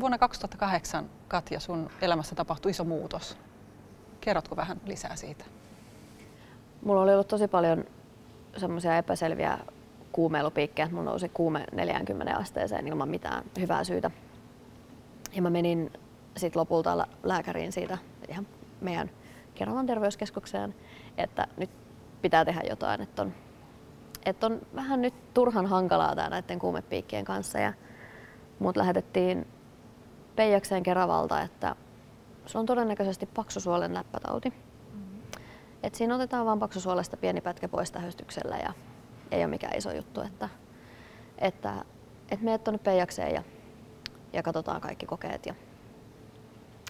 Vuonna 2008, Katja, sun elämässä tapahtui iso muutos. Kerrotko vähän lisää siitä? Mulla oli ollut tosi paljon semmoisia epäselviä kuumeilupiikkejä, mulla nousi kuume 40 asteeseen ilman mitään hyvää syytä. Ja mä menin sitten lopulta lääkäriin siitä ihan meidän Keravan terveyskeskukseen, että nyt pitää tehdä jotain, että on, että on vähän nyt turhan hankalaa tää näiden kuumepiikkien kanssa. Ja mut lähetettiin Peijakseen Keravalta, että se on todennäköisesti paksusuolen läppätauti. Mm-hmm. Et siinä otetaan vain paksusuolesta pieni pätkä pois tähystyksellä ja ei ole mikään iso juttu. Että, että, että menet tuonne Peijakseen ja, ja katsotaan kaikki kokeet ja,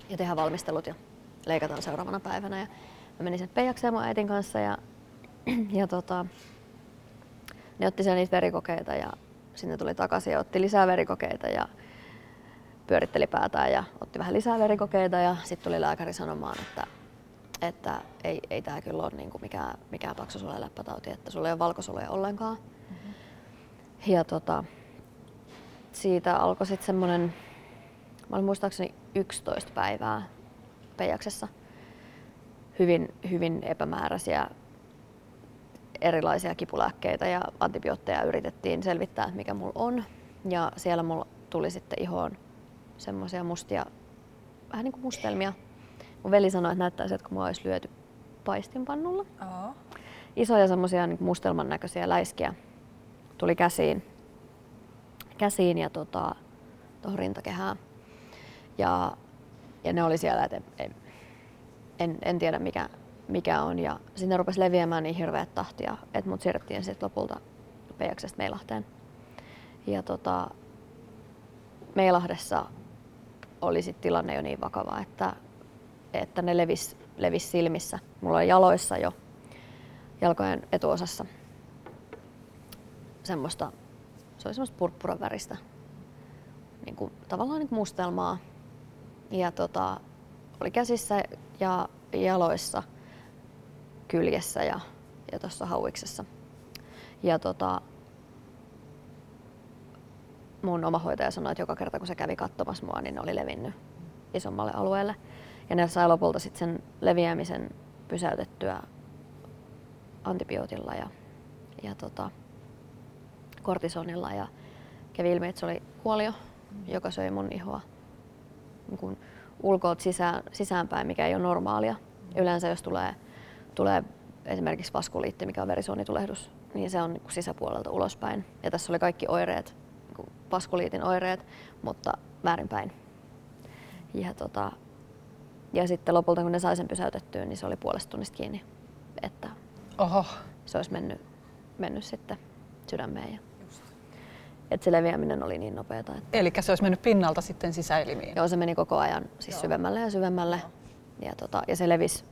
ja tehdään valmistelut ja leikataan seuraavana päivänä. Ja mä menin sen Peijakseen mun äitin kanssa ja, ja tota, ne otti siellä niitä verikokeita ja sinne tuli takaisin ja otti lisää verikokeita ja pyöritteli päätään ja otti vähän lisää verikokeita ja sitten tuli lääkäri sanomaan, että, että ei, ei tämä kyllä ole niinku mikään, mikään paksusuolen läppätauti, että sulla ei ole valkosoluja ollenkaan. Mm-hmm. Ja tota, siitä alkoi sitten semmoinen, mä olin muistaakseni 11 päivää Peijaksessa, hyvin, hyvin epämääräisiä erilaisia kipulääkkeitä ja antibiootteja yritettiin selvittää, mikä mulla on. Ja siellä mulla tuli sitten ihoon semmoisia mustia, vähän niin kuin mustelmia. Mun veli sanoi, että näyttää että kun mua olisi lyöty paistinpannulla. Oh. Isoja semmoisia niin mustelman näköisiä läiskiä tuli käsiin, käsiin ja tota, tuohon rintakehään. Ja, ja ne oli siellä, että en, en, en tiedä mikä, mikä on. Ja sinne rupesi leviämään niin hirveät tahtia, että mut siirrettiin sitten lopulta Peijaksesta Meilahteen. Ja tota, Meilahdessa oli sit tilanne jo niin vakava, että, että ne levis, levis silmissä. Mulla oli jaloissa jo jalkojen etuosassa semmoista, se oli semmoista purppuran väristä, niin kuin, tavallaan niin kuin mustelmaa. Ja tota, oli käsissä ja jaloissa, kyljessä ja, ja tuossa hauiksessa. Ja tota, mun oma hoitaja sanoi, että joka kerta kun se kävi katsomassa mua, niin ne oli levinnyt isommalle alueelle. Ja ne sai lopulta sitten sen leviämisen pysäytettyä antibiootilla ja, ja tota, kortisonilla ja kävi ilmi, että se oli kuolio, joka söi mun ihoa niin ulkoot sisään, sisäänpäin, mikä ei ole normaalia. Yleensä jos tulee, tulee esimerkiksi vaskuliitti, mikä on verisuonitulehdus, niin se on niin sisäpuolelta ulospäin. Ja tässä oli kaikki oireet vaskuliitin oireet, mutta väärinpäin. Ja, tota, ja sitten lopulta kun ne sai sen pysäytettyä, niin se oli puolesta tunnista kiinni, että Oho. se olisi mennyt, mennyt sitten sydämeen. Ja, että se leviäminen oli niin nopeata. Että... Eli se olisi mennyt pinnalta sitten sisäelimiin? Joo, se meni koko ajan siis syvemmälle ja syvemmälle. Ja, tota, ja se levisi,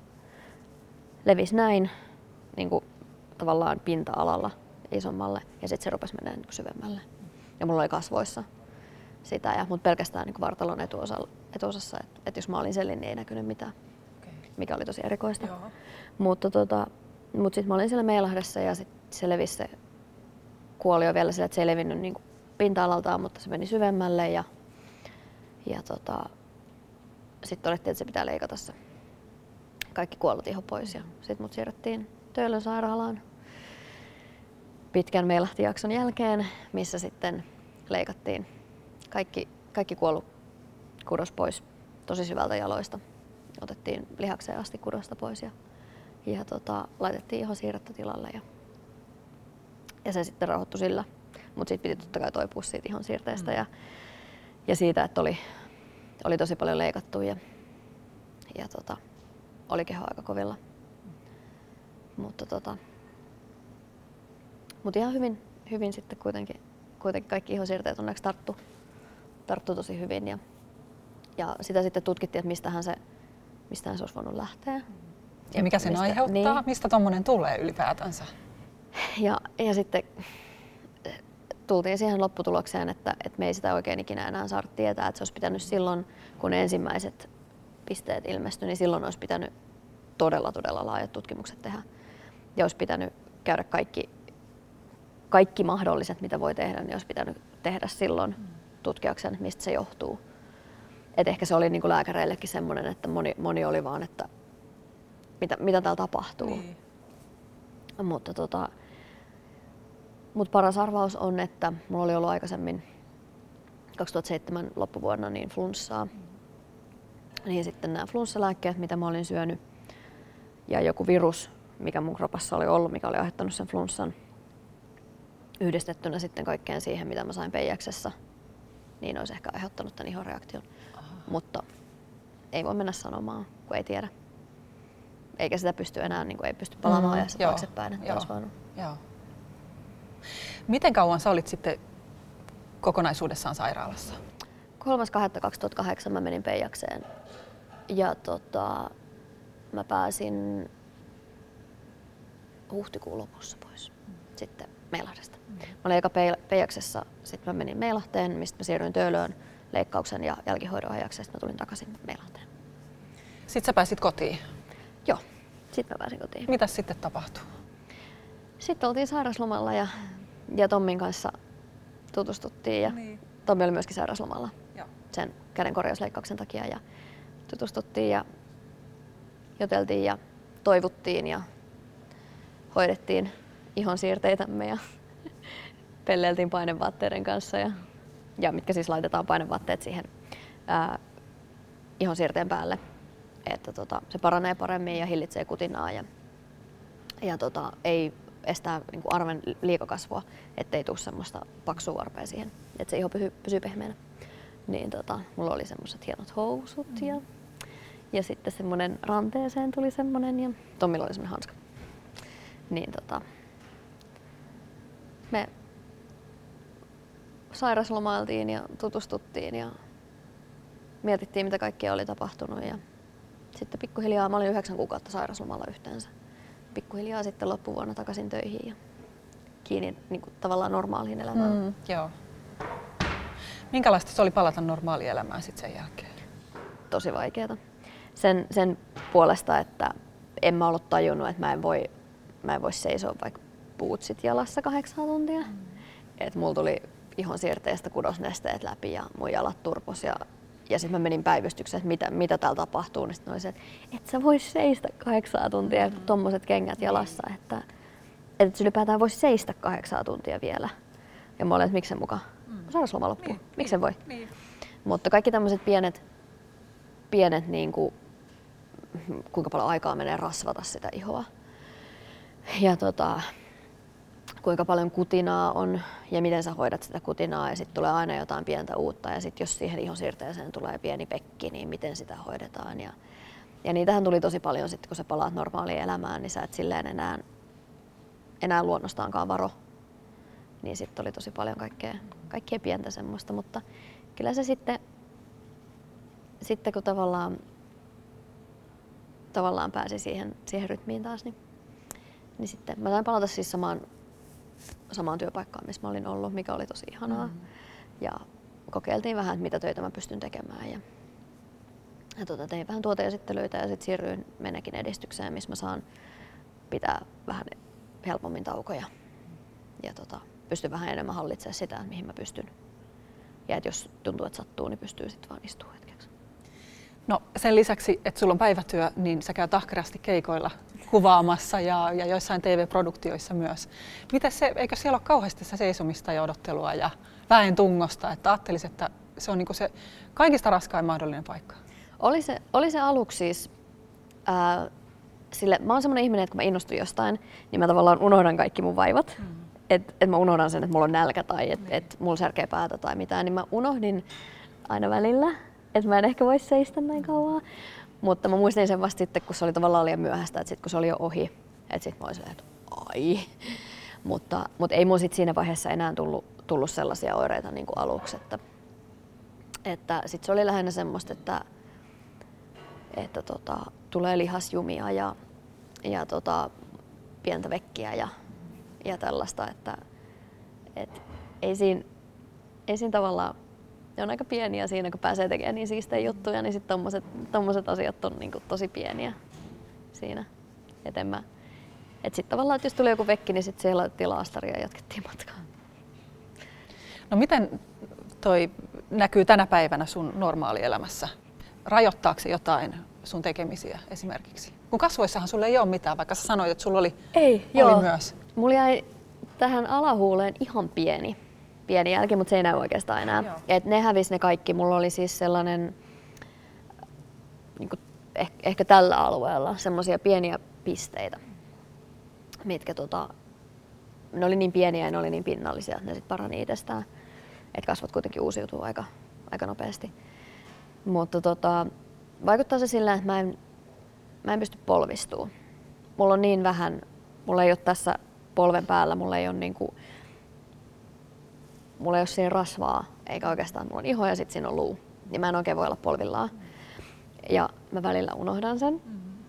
levisi näin niin kuin tavallaan pinta-alalla isommalle ja sitten se rupesi menemään niin syvemmälle ja mulla oli kasvoissa sitä, ja, mutta pelkästään niin vartalon etuosalla, etuosassa, että et jos mä olin sellin, niin ei näkynyt mitään, okay. mikä oli tosi erikoista. Joo. Mutta tota, mut sitten mä olin siellä Meilahdessa ja sit se levisi se kuolio vielä sillä, että se ei levinnyt niin kuin pinta-alaltaan, mutta se meni syvemmälle ja, ja tota, sitten todettiin, että se pitää leikata se kaikki kuollut iho pois ja sitten mut siirrettiin Töölön sairaalaan pitkän meilahtijakson jälkeen, missä sitten leikattiin kaikki, kaikki kuollut kudos pois tosi syvältä jaloista. Otettiin lihakseen asti kudosta pois ja, ja tota, laitettiin iho siirrettä tilalle ja, ja se sitten rauhoittui sillä. Mutta sitten piti totta kai toipua siitä ihon siirteestä mm. ja, ja siitä, että oli, oli tosi paljon leikattu ja, ja tota, oli keho aika kovilla. Mutta tota, mutta ihan hyvin, hyvin sitten kuitenkin, kuitenkin kaikki ihosiirteet onneksi tarttu, tarttu tosi hyvin. Ja, ja sitä sitten tutkittiin, että mistähän se, mistähän se olisi voinut lähteä. Ja mikä sen mistä, aiheuttaa? Niin. Mistä tuommoinen tulee ylipäätänsä? Ja, ja sitten tultiin siihen lopputulokseen, että, että me ei sitä oikein ikinä enää saada tietää, että se olisi pitänyt silloin, kun ensimmäiset pisteet ilmestyi, niin silloin olisi pitänyt todella, todella laajat tutkimukset tehdä. Ja olisi pitänyt käydä kaikki kaikki mahdolliset, mitä voi tehdä, niin olisi pitänyt tehdä silloin tutkiakseen, mistä se johtuu. et ehkä se oli niin kuin lääkäreillekin semmoinen, että moni, moni oli vaan, että mitä, mitä täällä tapahtuu. Niin. Mutta tota, mut paras arvaus on, että mulla oli ollut aikaisemmin 2007 loppuvuonna niin flunssaa. Mm. Niin sitten nämä flunssalääkkeet, mitä mä olin syönyt, ja joku virus, mikä mun kropassa oli ollut, mikä oli aiheuttanut sen flunssan, yhdistettynä sitten kaikkeen siihen, mitä mä sain peijaksessa, niin olisi ehkä aiheuttanut tämän ihoreaktion. Aha. Mutta ei voi mennä sanomaan, kun ei tiedä. Eikä sitä pysty enää, niin kuin ei pysty palaamaan mm, ajassa joo, taaksepäin, että joo, olisi voinut. Joo. Miten kauan sä olit sitten kokonaisuudessaan sairaalassa? 3.2.2008 mä menin Peijakseen ja tota, mä pääsin huhtikuun lopussa pois sitten Meilahdesta. Mä olin eka Peijaksessa, sitten mä menin Meilahteen, mistä mä siirryin Töölöön leikkauksen ja jälkihoidon ajaksi ja sitten mä tulin takaisin Meilahteen. Sitten sä pääsit kotiin? Joo, sitten mä pääsin kotiin. Mitä sitten tapahtui? Sitten oltiin sairaslomalla ja, ja Tommin kanssa tutustuttiin ja niin. Tommi oli myöskin sairauslomalla Joo. sen käden korjausleikkauksen takia ja tutustuttiin ja juteltiin ja toivuttiin ja hoidettiin ihon siirteitämme ja pelleltiin painevaatteiden kanssa ja, ja mitkä siis laitetaan painevaatteet siihen ää, ihon siirteen päälle, että tota, se paranee paremmin ja hillitsee kutinaa ja, ja tota, ei estää niin kuin arven liikakasvua, ettei tule semmoista paksua arpea siihen, että se iho pysyy, pysyy pehmeänä. Niin tota, mulla oli semmoiset hienot housut mm. ja, ja sitten semmoinen ranteeseen tuli semmoinen ja Tommilla oli semmoinen hanska. Niin tota, me sairaslomailtiin ja tutustuttiin ja mietittiin mitä kaikkea oli tapahtunut ja sitten pikkuhiljaa, mä olin yhdeksän kuukautta sairaslomalla yhteensä pikkuhiljaa sitten loppuvuonna takaisin töihin ja kiinni niin kuin, tavallaan normaaliin elämään. Mm, joo. Minkälaista se oli palata normaaliin elämään sitten sen jälkeen? Tosi vaikeaa. Sen, sen puolesta, että en mä ollut tajunnut, että mä en voi, mä en voi seisoa vaikka puutsit jalassa kahdeksan tuntia. Mm. Et mulla tuli ihon siirteestä kudosnesteet läpi ja mun jalat turpos ja ja sitten mä menin päivystykseen, että mitä, mitä täällä tapahtuu. Niin sitten että et sä vois seistä kahdeksan tuntia mm. tuommoiset kengät jalassa, että et ylipäätään voisi seistä kahdeksan tuntia vielä. Ja mä olin, että miksen mukaan. Mm. Sairausloma loppuu. Niin, Miksen voi? Niin. Mutta kaikki tämmöiset pienet, pienet niin kuin, kuinka paljon aikaa menee rasvata sitä ihoa. Ja tota, kuinka paljon kutinaa on ja miten sä hoidat sitä kutinaa ja sitten tulee aina jotain pientä uutta ja sitten jos siihen ihonsiirteeseen tulee pieni pekki, niin miten sitä hoidetaan. Ja, ja niitähän tuli tosi paljon sitten, kun sä palaat normaaliin elämään, niin sä et silleen enää, enää luonnostaankaan varo. Niin sitten oli tosi paljon kaikkea, kaikkea pientä semmoista, mutta kyllä se sitten, sitten kun tavallaan, tavallaan pääsi siihen, siihen rytmiin taas, niin, niin sitten mä sain palata siis samaan samaan työpaikkaan, missä mä olin ollut, mikä oli tosi ihanaa. Mm. Ja kokeiltiin vähän, että mitä töitä mä pystyn tekemään. Ja, ja tota, tein vähän tuoteesittelyitä ja sitten siirryin menekin edistykseen, missä mä saan pitää vähän helpommin taukoja. Ja tota, pystyn vähän enemmän hallitsemaan sitä, mihin mä pystyn. Ja että jos tuntuu, että sattuu, niin pystyy sitten vaan istumaan hetkeksi. No sen lisäksi, että sulla on päivätyö, niin sä käyt ahkerasti keikoilla kuvaamassa ja, ja joissain TV-produktioissa myös. Miten se, eikö siellä ole kauheasti sitä seisomista ja odottelua ja väen tungosta, että ajattelisin, että se on niin se kaikista raskain mahdollinen paikka? Oli se, oli se aluksi siis, ää, sille, mä oon semmoinen ihminen, että kun mä innostun jostain, niin mä tavallaan unohdan kaikki mun vaivat. Mm. Että et mä unohdan sen, että mulla on nälkä tai että mm. et mulla särkee päätä tai mitään, niin mä unohdin aina välillä, että mä en ehkä voi seistä näin kauan. Mutta mä muistin sen vasta sitten, kun se oli tavallaan liian myöhäistä, että sitten kun se oli jo ohi, että sitten mä olisin, että ai. Mutta, mutta ei mun sit siinä vaiheessa enää tullut, tullut sellaisia oireita niin kuin aluksi. Että, että sitten se oli lähinnä semmoista, että, että tota, tulee lihasjumia ja, ja tota, pientä vekkiä ja, ja tällaista, että et ei, siinä, ei siinä tavallaan ne on aika pieniä siinä, kun pääsee tekemään niin siistejä juttuja, niin sitten tommoset, asiat on niinku tosi pieniä siinä. Et en mä, et sit tavallaan, että jos tuli joku vekki, niin sitten siellä laitettiin laastaria ja jatkettiin matkaa. No miten toi näkyy tänä päivänä sun normaalielämässä? Rajoittaako se jotain sun tekemisiä esimerkiksi? Kun kasvoissahan sulle ei ole mitään, vaikka sä sanoit, että sulla oli, ei, oli joo. myös. Mulla jäi tähän alahuuleen ihan pieni, pieni jälki, mutta se ei näy oikeastaan enää. Joo. Et ne hävisi ne kaikki. Mulla oli siis sellainen, niin kuin, eh, ehkä tällä alueella, semmoisia pieniä pisteitä, mitkä tota, ne oli niin pieniä ja ne oli niin pinnallisia, että ne sitten parani itsestään. Että kasvot kuitenkin uusiutuu aika, aika nopeasti. Mutta tota, vaikuttaa se sillä, että mä en, mä en pysty polvistumaan. Mulla on niin vähän, mulla ei ole tässä polven päällä, mulla ei ole niinku, mulla ei ole siinä rasvaa, eikä oikeastaan mulla on iho ja sitten siinä on luu. Niin mä en oikein voi olla polvillaan. Ja mä välillä unohdan sen.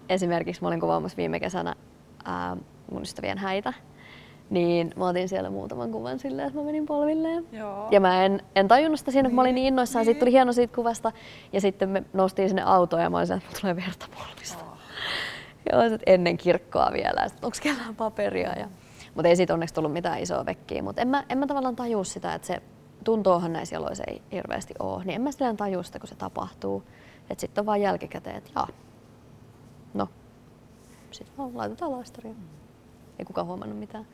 Esimerkiksi mä olin kuvaamassa viime kesänä ää, mun ystävien häitä. Niin mä otin siellä muutaman kuvan silleen, että mä menin polvilleen. Joo. Ja mä en, en tajunnut sitä siinä, kun mä olin niin innoissaan. Siitä tuli hieno siitä kuvasta. Ja sitten me noustiin sinne autoon ja mä olin että mulla tulee verta polvista. Ja olisin, että ennen kirkkoa vielä, että onko kellään paperia. Ja... Mutta ei siitä onneksi tullut mitään isoa vekkiä. Mutta en mä, en mä tavallaan tajua sitä, että se tuntoahan näissä jaloissa ei hirveästi ole. Niin en mä silleen tajua sitä, kun se tapahtuu. Että sitten on vaan jälkikäteen, että jaa, no, sitten vaan laitetaan laistaria. Ei kukaan huomannut mitään.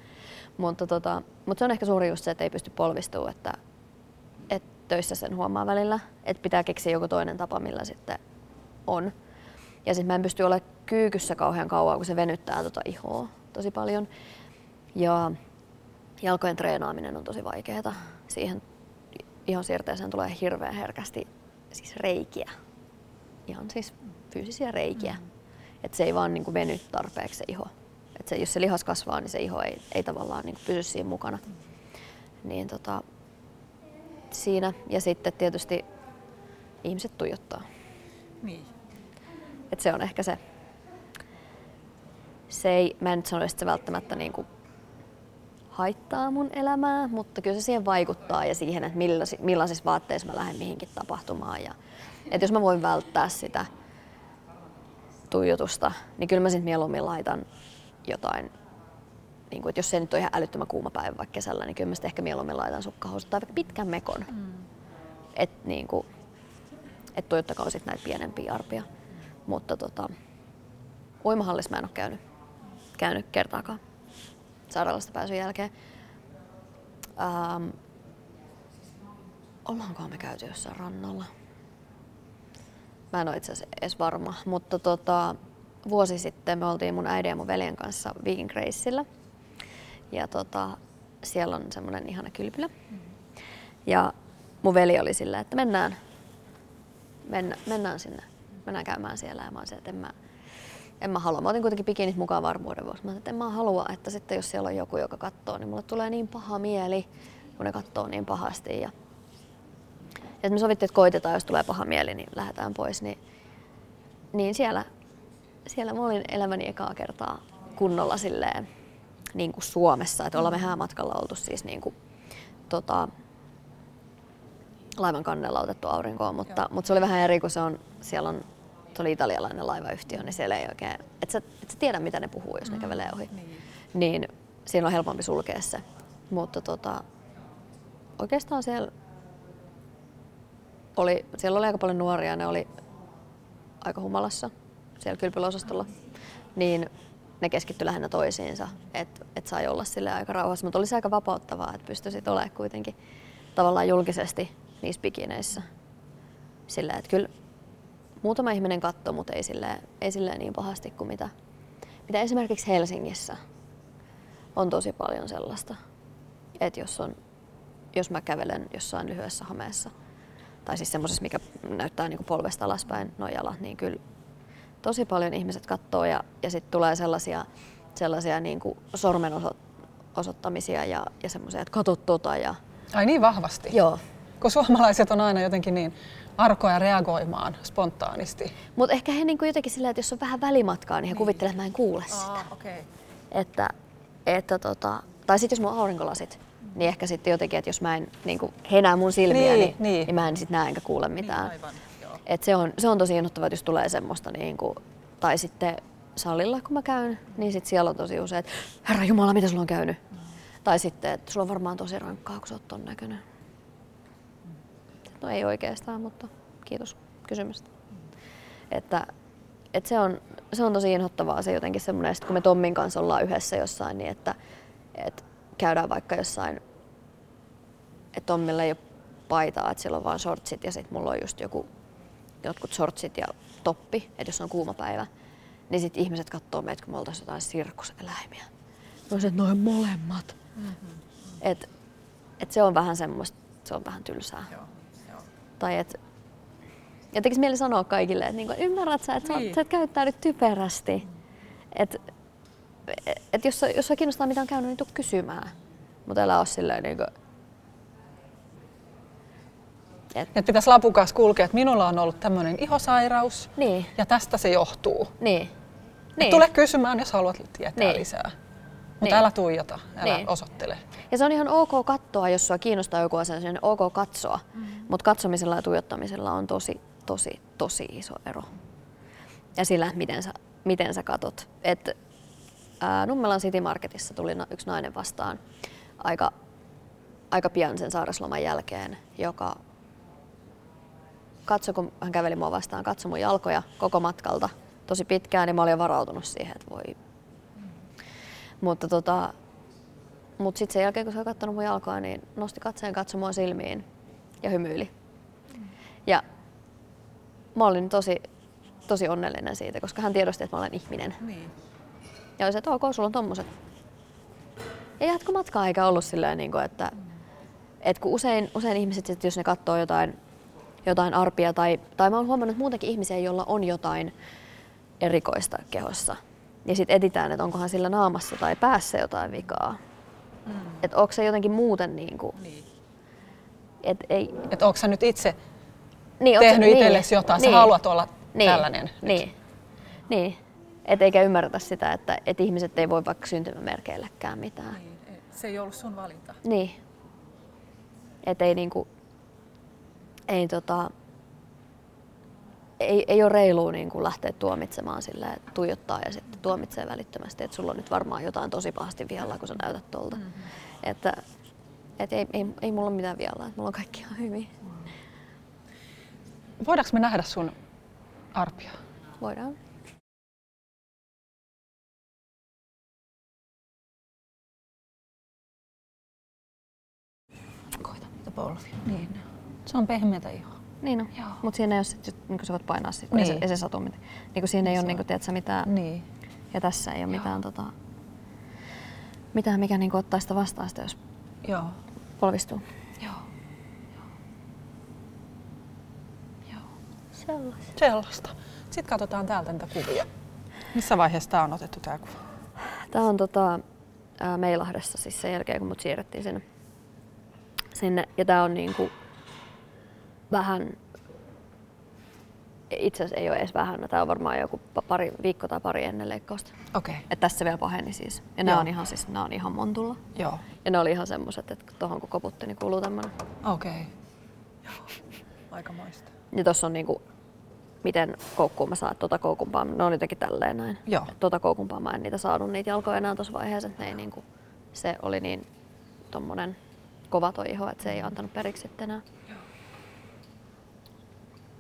Mutta, tota, mutta se on ehkä suuri just se, että ei pysty polvistumaan, että, että töissä sen huomaa välillä. Että pitää keksiä joku toinen tapa, millä sitten on. Ja sitten mä en pysty olemaan kyykyssä kauhean kauan, kun se venyttää tota ihoa tosi paljon. Ja jalkojen treenaaminen on tosi vaikeaa. Siihen ihon siirteeseen tulee hirveän herkästi siis reikiä. Ihan siis fyysisiä reikiä. Mm. Että se ei vaan niin kuin veny tarpeeksi se iho. Et se, jos se lihas kasvaa, niin se iho ei, ei tavallaan niin kuin pysy siinä mukana. Niin tota, siinä. Ja sitten tietysti ihmiset tuijottaa. Niin. Et se on ehkä se. Se ei, mä en nyt sanoisi, että se välttämättä niin kuin haittaa mun elämää, mutta kyllä se siihen vaikuttaa ja siihen, että millais, millaisissa vaatteissa mä lähden mihinkin tapahtumaan. Ja, että jos mä voin välttää sitä tuijotusta, niin kyllä mä sitten mieluummin laitan jotain, niin kuin, että jos se nyt on ihan älyttömän kuuma päivä vaikka kesällä, niin kyllä mä sitten ehkä mieluummin laitan sukkahousut tai vaikka pitkän mekon. Mm. Että niin kuin, et tuijottakaa sitten näitä pienempiä arpia. Mutta tota, uimahallissa mä en ole käynyt, käynyt kertaakaan sairaalasta pääsyn jälkeen. Ähm, ollaankohan me käyty jossain rannalla? Mä en ole itse asiassa edes varma, mutta tota, vuosi sitten me oltiin mun äidin ja mun veljen kanssa Viking Graceillä. Ja tota, siellä on semmoinen ihana kylpylä. Mm-hmm. Ja mun veli oli silleen, että mennään, mennä, mennään sinne, mennään käymään siellä. Ja mä olisin, että en mä, en mä halua. Mä otin kuitenkin bikinit mukaan varmuuden vuoksi. Mä että en mä halua, että sitten jos siellä on joku, joka katsoo, niin mulle tulee niin paha mieli, kun ne katsoo niin pahasti. Ja, ja me sovittiin, että koitetaan, jos tulee paha mieli, niin lähdetään pois. Niin, niin siellä, siellä mä olin elämäni ekaa kertaa kunnolla silleen, niin kuin Suomessa. Että ollaan me häämatkalla oltu siis niin kuin, tota, laivan kannella otettu aurinkoon, mutta, mutta se oli vähän eri, kun se on, siellä on se oli italialainen laivayhtiö, niin siellä ei oikein, et sä, et sä tiedä mitä ne puhuu, jos ne mm, kävelee ohi. Niin. niin siinä on helpompi sulkea se. Mutta tota, oikeastaan siellä oli, siellä oli aika paljon nuoria, ne oli aika humalassa siellä kylpylöosastolla. Niin ne keskittyi lähinnä toisiinsa, että et sai olla sille aika rauhassa, mutta oli se aika vapauttavaa, että pystyisit olemaan kuitenkin tavallaan julkisesti niissä bikineissä. Sillä, että kyllä muutama ihminen katsoo, mutta ei silleen, ei silleen niin pahasti kuin mitä, mitä esimerkiksi Helsingissä on tosi paljon sellaista. Että jos, on, jos mä kävelen jossain lyhyessä hameessa, tai siis semmoisessa, mikä näyttää niin polvesta alaspäin noin jalat, niin kyllä tosi paljon ihmiset katsoo ja, ja sitten tulee sellaisia, sellaisia niin kuin sormen osoittamisia ja, ja semmoisia, että katot tota. Ja... Ai niin vahvasti? Joo. Kun suomalaiset on aina jotenkin niin arkoja reagoimaan spontaanisti. Mutta ehkä he niinku jotenkin silleen, että jos on vähän välimatkaa, niin he niin. kuvittelee, että mä en kuule sitä. Aa, okay. että, että tota, tai sitten jos on aurinkolasit, niin ehkä sitten jotenkin, että jos mä en niinku, he näe mun silmiä, niin, niin, niin. niin mä en sitten näe enkä kuule niin, mitään. Niin, aivan, Et se, on, se on tosi innoittavaa, että jos tulee semmoista, niinku, tai sitten salilla kun mä käyn, niin sitten siellä on tosi usein, että Herra Jumala, mitä sulla on käynyt? Mm. Tai sitten, että sulla on varmaan tosi rankkaa, kun sä oot ton näköinen no ei oikeastaan, mutta kiitos kysymästä. Että, että se, on, se on tosi inhottavaa se jotenkin semmoinen, kun me Tommin kanssa ollaan yhdessä jossain, niin että, että käydään vaikka jossain, että Tommilla ei ole paitaa, että sillä on vaan shortsit ja sitten mulla on just joku, jotkut shortsit ja toppi, että jos on kuuma päivä, niin sitten ihmiset katsoo meitä, kun me oltaisiin jotain sirkuseläimiä. Mä olisin, että noin molemmat. Mm-hmm. Et, et se on vähän semmoista, se on vähän tylsää. Joo. Tai et, ja tekisi mieli sanoa kaikille, että niinku, ymmärrät sä, että niin. sä, sä et käyttäydy typerästi. Mm. Et, et jos, jos sä kiinnostaa mitä on käynyt, niin tuu kysymään. Mutta älä ole silleen niinku, et, et pitäisi lapukas kulkea, että minulla on ollut tämmöinen ihosairaus niin. ja tästä se johtuu. Niin. Niin. Tule kysymään, jos haluat tietää niin. lisää. Mutta niin. älä tuijota, älä niin. osoittele. Ja se on ihan ok katsoa, jos sua kiinnostaa joku asia, on ok katsoa. Mm. Mutta katsomisella ja tuijottamisella on tosi, tosi, tosi iso ero. Ja sillä, miten sä, miten sä katot. Et, ää, Nummelan City Marketissa tuli yksi nainen vastaan aika, aika pian sen sairasloman jälkeen, joka katsoi, kun hän käveli mua vastaan, katsoi mun jalkoja koko matkalta tosi pitkään, niin mä olin varautunut siihen, että voi. Mutta tota, mut sitten sen jälkeen, kun se oli katsonut mun jalkoa, niin nosti katseen katsomaan silmiin ja hymyili. Ja mä olin tosi, tosi onnellinen siitä, koska hän tiedosti, että mä olen ihminen. Niin. Ja oli se, että ok, sulla on tommoset. Ja jatko matkaa eikä ollut silleen, niin kuin, että, että kun usein, usein ihmiset, sit, jos ne katsoo jotain jotain arpia tai, tai mä oon huomannut muutenkin ihmisiä, joilla on jotain erikoista kehossa. Ja sitten etitään, että onkohan sillä naamassa tai päässä jotain vikaa. Mm. Että onko se jotenkin muuten niin kuin, niin. Et ei... Et onko sä nyt itse niin, tehnyt niin, itsellesi jotain, niin, sä haluat olla niin, tällainen nyt. Niin, niin. Et eikä ymmärretä sitä, että et ihmiset ei voi vaikka syntymämerkeilläkään mitään. Niin, se ei ollut sun valinta. Niin. Et ei niinku, ei, tota, ei, ei ole reilua niin kuin lähteä tuomitsemaan sille, että tuijottaa ja sitten tuomitsee välittömästi, että sulla on nyt varmaan jotain tosi pahasti vialla, kun sä näytät tuolta. Mm-hmm. Että et ei, ei, ei mulla ole mitään vialla, että mulla on kaikki ihan hyvin. Voidaanko me nähdä sun arpia? Voidaan. Koita niitä polvia. Niin. Se on pehmeätä ihoa. Niin on. Mutta siinä ei ole sit, niin sä voit painaa sit, niin. ei, se, ei se satu mitään. Niin siinä ei ole niin tiedätkö, mitään. Niin. Ja tässä ei ole Joo. mitään, tota, mitään mikä niin ottaa sitä vastaan sitä, jos Joo. polvistuu. Joo. Joo. Sellaista. Sellaista. Sitten katsotaan täältä niitä kuvia. Missä vaiheessa tämä on otettu tämä kuva? Tämä on tota, ää, Meilahdessa siis sen jälkeen, kun mut siirrettiin sinne. sinne. Ja tämä on niinku, vähän, itse asiassa ei ole edes vähän, tämä on varmaan joku pari, viikko tai pari ennen leikkausta. Okei. Okay. Että tässä vielä paheni siis. Ja nämä on ihan, siis, nämä on ihan montulla. Joo. Ja ne oli ihan semmoiset, että tuohon kun koputti, niin kuuluu tämmönen. Okei. Okay. Joo. moista. Ja tossa on niinku, miten koukkuun mä saan, tota koukumpaa, ne on jotenkin tälleen näin. Joo. Tota koukumpaa mä en niitä saanut niitä jalkoja enää tuossa vaiheessa, että ne ei niinku, se oli niin tommonen kova toi iho, että se ei antanut periksi sitten enää.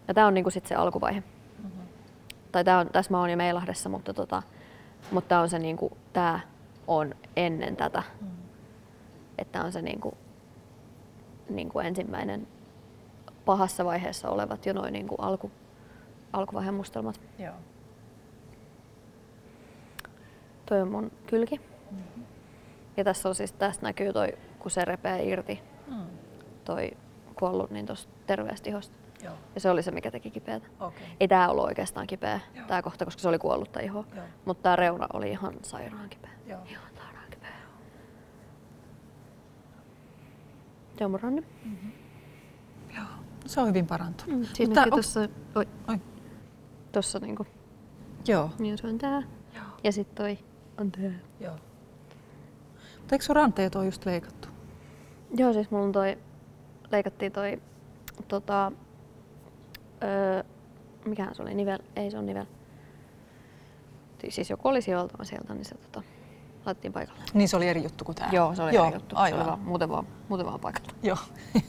Ja tämä on niinku sit se alkuvaihe. Mm-hmm. Tai tää on, tässä mä oon jo Meilahdessa, mutta, tota, mutta tää on se niinku, tää on ennen tätä. Mm-hmm. Että on se niinku, niinku ensimmäinen pahassa vaiheessa olevat jo noin niinku alku, alkuvaiheen mustelmat. Joo. Toi on mun kylki. Mm-hmm. Ja tässä on siis, tästä näkyy toi, kun se repee irti mm. toi kuollut, niin tuosta terveestä ihosta. Joo. Ja se oli se, mikä teki kipeätä. Okay. Ei tämä ollut oikeastaan kipeä, tämä kohta, koska se oli kuollutta ihoa. Mutta tämä reuna oli ihan sairaan kipeä. Joo. Ihan sairaan kipeä. Se on mun ranne. Mm-hmm. Joo, se on hyvin parantunut. Mm, Mutta on... tuossa, oi, oi. Tuossa niinku. Joo. Niin se on tää. Joo. Ja sitten toi on tää. Joo. Mutta eikö sun ranteet ole just leikattu? Joo, siis mulla on toi, leikattiin toi tota, öö, mikähän se oli, nivel, ei se on nivel. Siis joku oli sijoiltava sieltä, niin se tota, laitettiin paikalle. Niin se oli eri juttu kuin tämä? Joo, se oli Joo, eri juttu. Aivan. Se oli vaan, muuten, vaan, muuten vaan paikalla. Joo.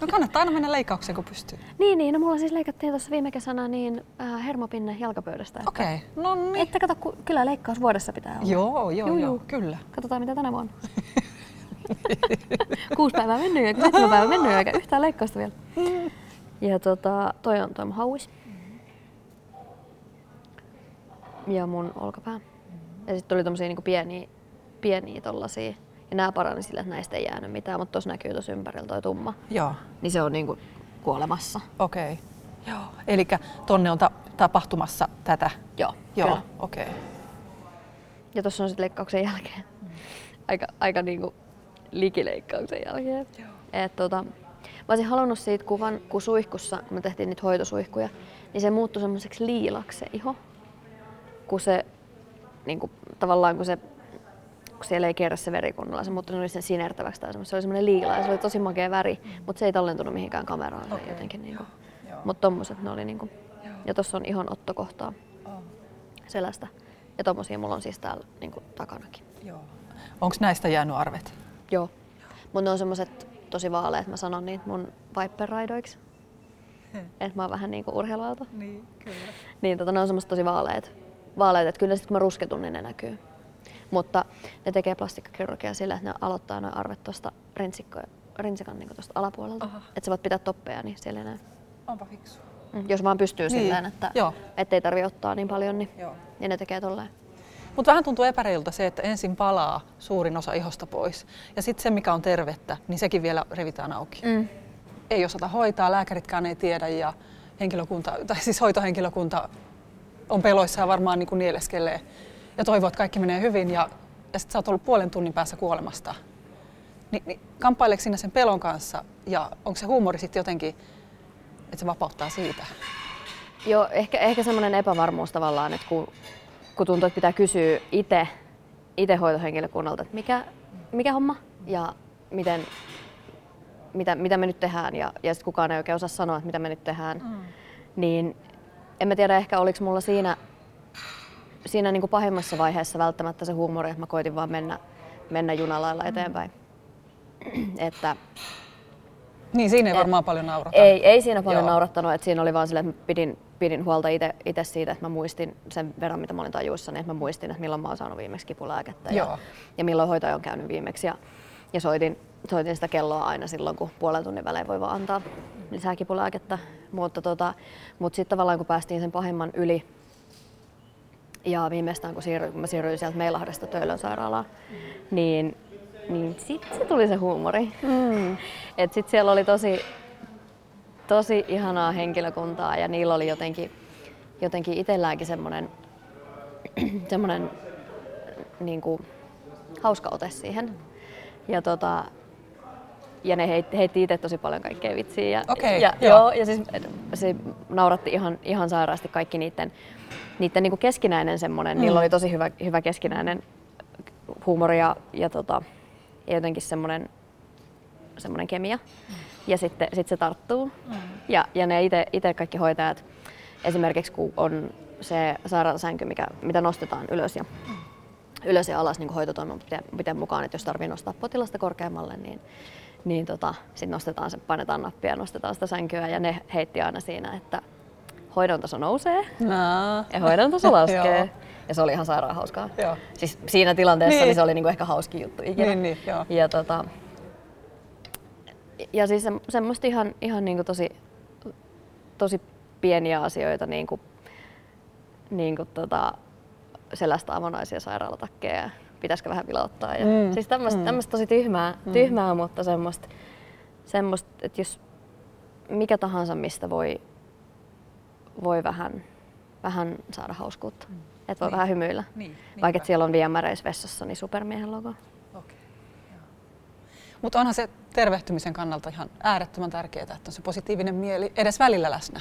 No kannattaa aina mennä leikkaukseen, kun pystyy. Niin, niin. No mulla siis leikattiin tuossa viime kesänä niin äh, hermopinne jalkapöydästä. Okei, okay. no niin. Että kato, ku- kyllä leikkaus vuodessa pitää olla. Joo, joo, joo, juu. kyllä. Katsotaan mitä tänä vuonna. Kuusi päivää mennyt eikä seitsemän päivää mennyt eikä yhtään leikkausta vielä. Ja tota, toi on toi mun hauis. Ja mun olkapää. Ja sitten tuli tommosia niinku pieniä, pieniä tollasia. Ja nää parani sillä, että näistä ei jäänyt mitään, mutta tossa näkyy tossa ympärillä toi tumma. Joo, Niin se on niinku kuolemassa. okei. Okay. Joo, eli tonne on ta- tapahtumassa tätä. Joo, Joo, okei. Okay. Ja tuossa on sitten leikkauksen jälkeen. Aika, aika niinku likileikkauksen jälkeen. Et tota, mä olisin halunnut siitä kuvan, kun suihkussa, kun me tehtiin niitä hoitosuihkuja, niin se muuttui semmoiseksi liilaksi se iho. Kun se, niinku, tavallaan kun se kun siellä ei kierrä se veri kunnolla, se muuttui sen sinertäväksi tai semmoista. Se oli semmoinen liila ja se oli tosi makea väri, mutta se ei tallentunut mihinkään kameraan Okei. jotenkin. Niinku. Joo. Mutta tommoset ne oli niinku. Ja tossa on ihon ottokohtaa selästä. Ja tommosia mulla on siis täällä niinku takanakin. Joo. Onko näistä jäänyt arvet? Joo. Mutta ne on semmoset tosi vaaleat, mä sanon niitä mun viper-raidoiksi. Että mä oon vähän niinku urheiluauto. Niin, kyllä. Niin tota, ne on semmoset tosi vaaleat. Vaaleat, että kyllä sit kun mä rusketun, niin ne näkyy. Mutta ne tekee plastikkakirurgiaa sillä, että ne aloittaa noin arvet tuosta rinsikan niin tosta alapuolelta. Että sä voit pitää toppeja, niin siellä ei näy. Onpa fiksu. Mm. Jos vaan pystyy Niin, silleen, että joo. ettei tarvi ottaa niin paljon, niin, Joo. niin ne tekee tolleen. Mutta vähän tuntuu epäreilulta se, että ensin palaa suurin osa ihosta pois. Ja sitten se, mikä on tervettä, niin sekin vielä revitään auki. Mm. Ei osata hoitaa, lääkäritkään ei tiedä ja henkilökunta, tai siis hoitohenkilökunta on peloissa ja varmaan niin kuin nieleskelee ja toivoo, että kaikki menee hyvin ja, ja sitten sä oot ollut puolen tunnin päässä kuolemasta. Ni, niin kamppaileeko sinä sen pelon kanssa ja onko se huumori sitten jotenkin, että se vapauttaa siitä? Joo, ehkä, ehkä semmoinen epävarmuus tavallaan, että kun, kun tuntuu, että pitää kysyä itse ite hoitohenkilökunnalta, että mikä, mikä homma ja miten, mitä, mitä me nyt tehdään ja, ja sitten kukaan ei oikein osaa sanoa, että mitä me nyt tehdään, mm. niin en mä tiedä ehkä oliko mulla siinä, siinä niin kuin pahimmassa vaiheessa välttämättä se huumori, että mä koitin vaan mennä, mennä junalailla eteenpäin. että Niin, siinä ei Et- varmaan paljon naurata. ei, ei siinä paljon Joo. naurattanut, että siinä oli vaan sille, että mä pidin, pidin huolta itse siitä, että mä muistin sen verran, mitä mä olin tajuissani, että mä muistin, että milloin mä oon saanut viimeksi kipulääkettä ja, Joo. ja milloin hoitaja on käynyt viimeksi. Ja, ja soitin, soitin sitä kelloa aina silloin, kun puolen tunnin välein voi vaan antaa lisää kipulääkettä. Mutta tota, mut sitten tavallaan kun päästiin sen pahimman yli ja viimeistään kun, siirryin, kun mä siirryin sieltä Meilahdesta Töölön sairaalaan, niin, niin sitten se tuli se huumori. Mm. Et sit siellä oli tosi, tosi ihanaa henkilökuntaa ja niillä oli jotenkin, jotenkin itselläänkin semmoinen semmoinen niin kuin, hauska ote siihen. Ja, tota, ja ne heitti, heitti itse tosi paljon kaikkea vitsiä. Ja, Okei, ja, joo. joo, ja siis se nauratti ihan, ihan sairaasti kaikki niiden, niiden niin kuin keskinäinen semmoinen. Mm. Niillä oli tosi hyvä, hyvä keskinäinen huumori ja, ja, tota, ja jotenkin semmoinen, semmoinen kemia. Ja sitten sit se tarttuu. Mm. Ja, ja ne itse kaikki hoitajat, esimerkiksi kun on se sairaalasänky, mikä, mitä nostetaan ylös ja, ylös ja alas niin hoitotoimenpiteen mukaan, että jos tarvii nostaa potilasta korkeammalle, niin, niin tota, sitten nostetaan se, painetaan nappia ja nostetaan sitä sänkyä ja ne heitti aina siinä, että hoidon taso nousee No. ja hoidon taso laskee. ja se oli ihan sairaan hauskaa. Joo. Siis siinä tilanteessa Niin. niin. se oli niinku ehkä hauskin juttu ikinä. Niin, niin, joo. Ja, tota, ja siis se, semmoista ihan, ihan niinku tosi, tosi pieniä asioita, niinku, niinku tota, selästä avonaisia sairaalatakkeja ja pitäisikö vähän vilauttaa. Ja, Mm, Siis tämmöistä mm. tosi tyhmää, tyhmää mutta semmoista, semmoista, että jos mikä tahansa, mistä voi, voi vähän, vähän saada hauskuutta. Että voi Niin. vähän hymyillä. Niin, Vaikka siellä on viemäreis vessassa, niin supermiehen logo. Okei. Mutta onhan se tervehtymisen kannalta ihan äärettömän tärkeää, että on se positiivinen mieli edes välillä läsnä.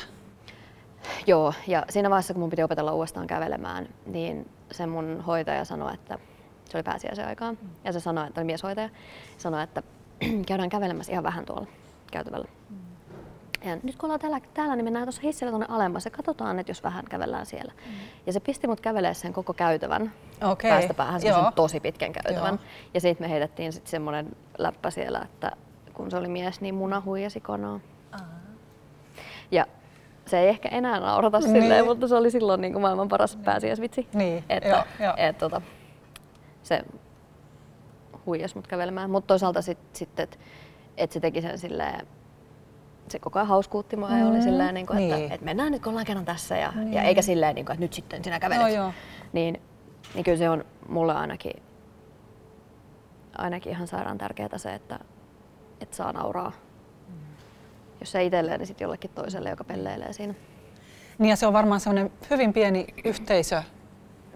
Joo, ja siinä vaiheessa kun mun piti opetella uudestaan kävelemään, niin se mun hoitaja sanoi, että se oli pääsiäisen aikaan, ja se sanoi, että oli mieshoitaja, sanoi, että käydään kävelemässä ihan vähän tuolla käytävällä. Ja nyt kun ollaan täällä, täällä niin mennään tuossa hissillä tuonne alemmas ja katsotaan, että jos vähän kävellään siellä. Ja se pisti mut kävelemään sen koko käytävän Okei, päästä päähän, semmoisen tosi pitkän käytävän. Joo. Ja sitten me heitettiin sitten semmoinen läppä siellä, että kun se oli mies, niin muna huijasi kanaa. Ja se ei ehkä enää naurata niin. silleen, mutta se oli silloin niin kuin maailman paras niin. pääsiäisvitsi. Niin, että, joo, joo. Et, tota, se huijas mut kävelemään. Mutta toisaalta sitten, sit, että et se teki sen silleen, se koko ajan hauskuutti mua mm. ja oli mm. silleen, niin kuin, että, niin. että mennään nyt kun ollaan kerran tässä ja, niin. ja eikä silleen, niin kuin, että nyt sitten sinä kävelet. Joo, joo. Niin, niin kyllä se on mulle ainakin, ainakin ihan sairaan tärkeää se, että, että saa nauraa. Mm. Jos ei itselleen, niin sitten jollekin toiselle, joka pelleilee siinä. Niin ja se on varmaan sellainen hyvin pieni yhteisö,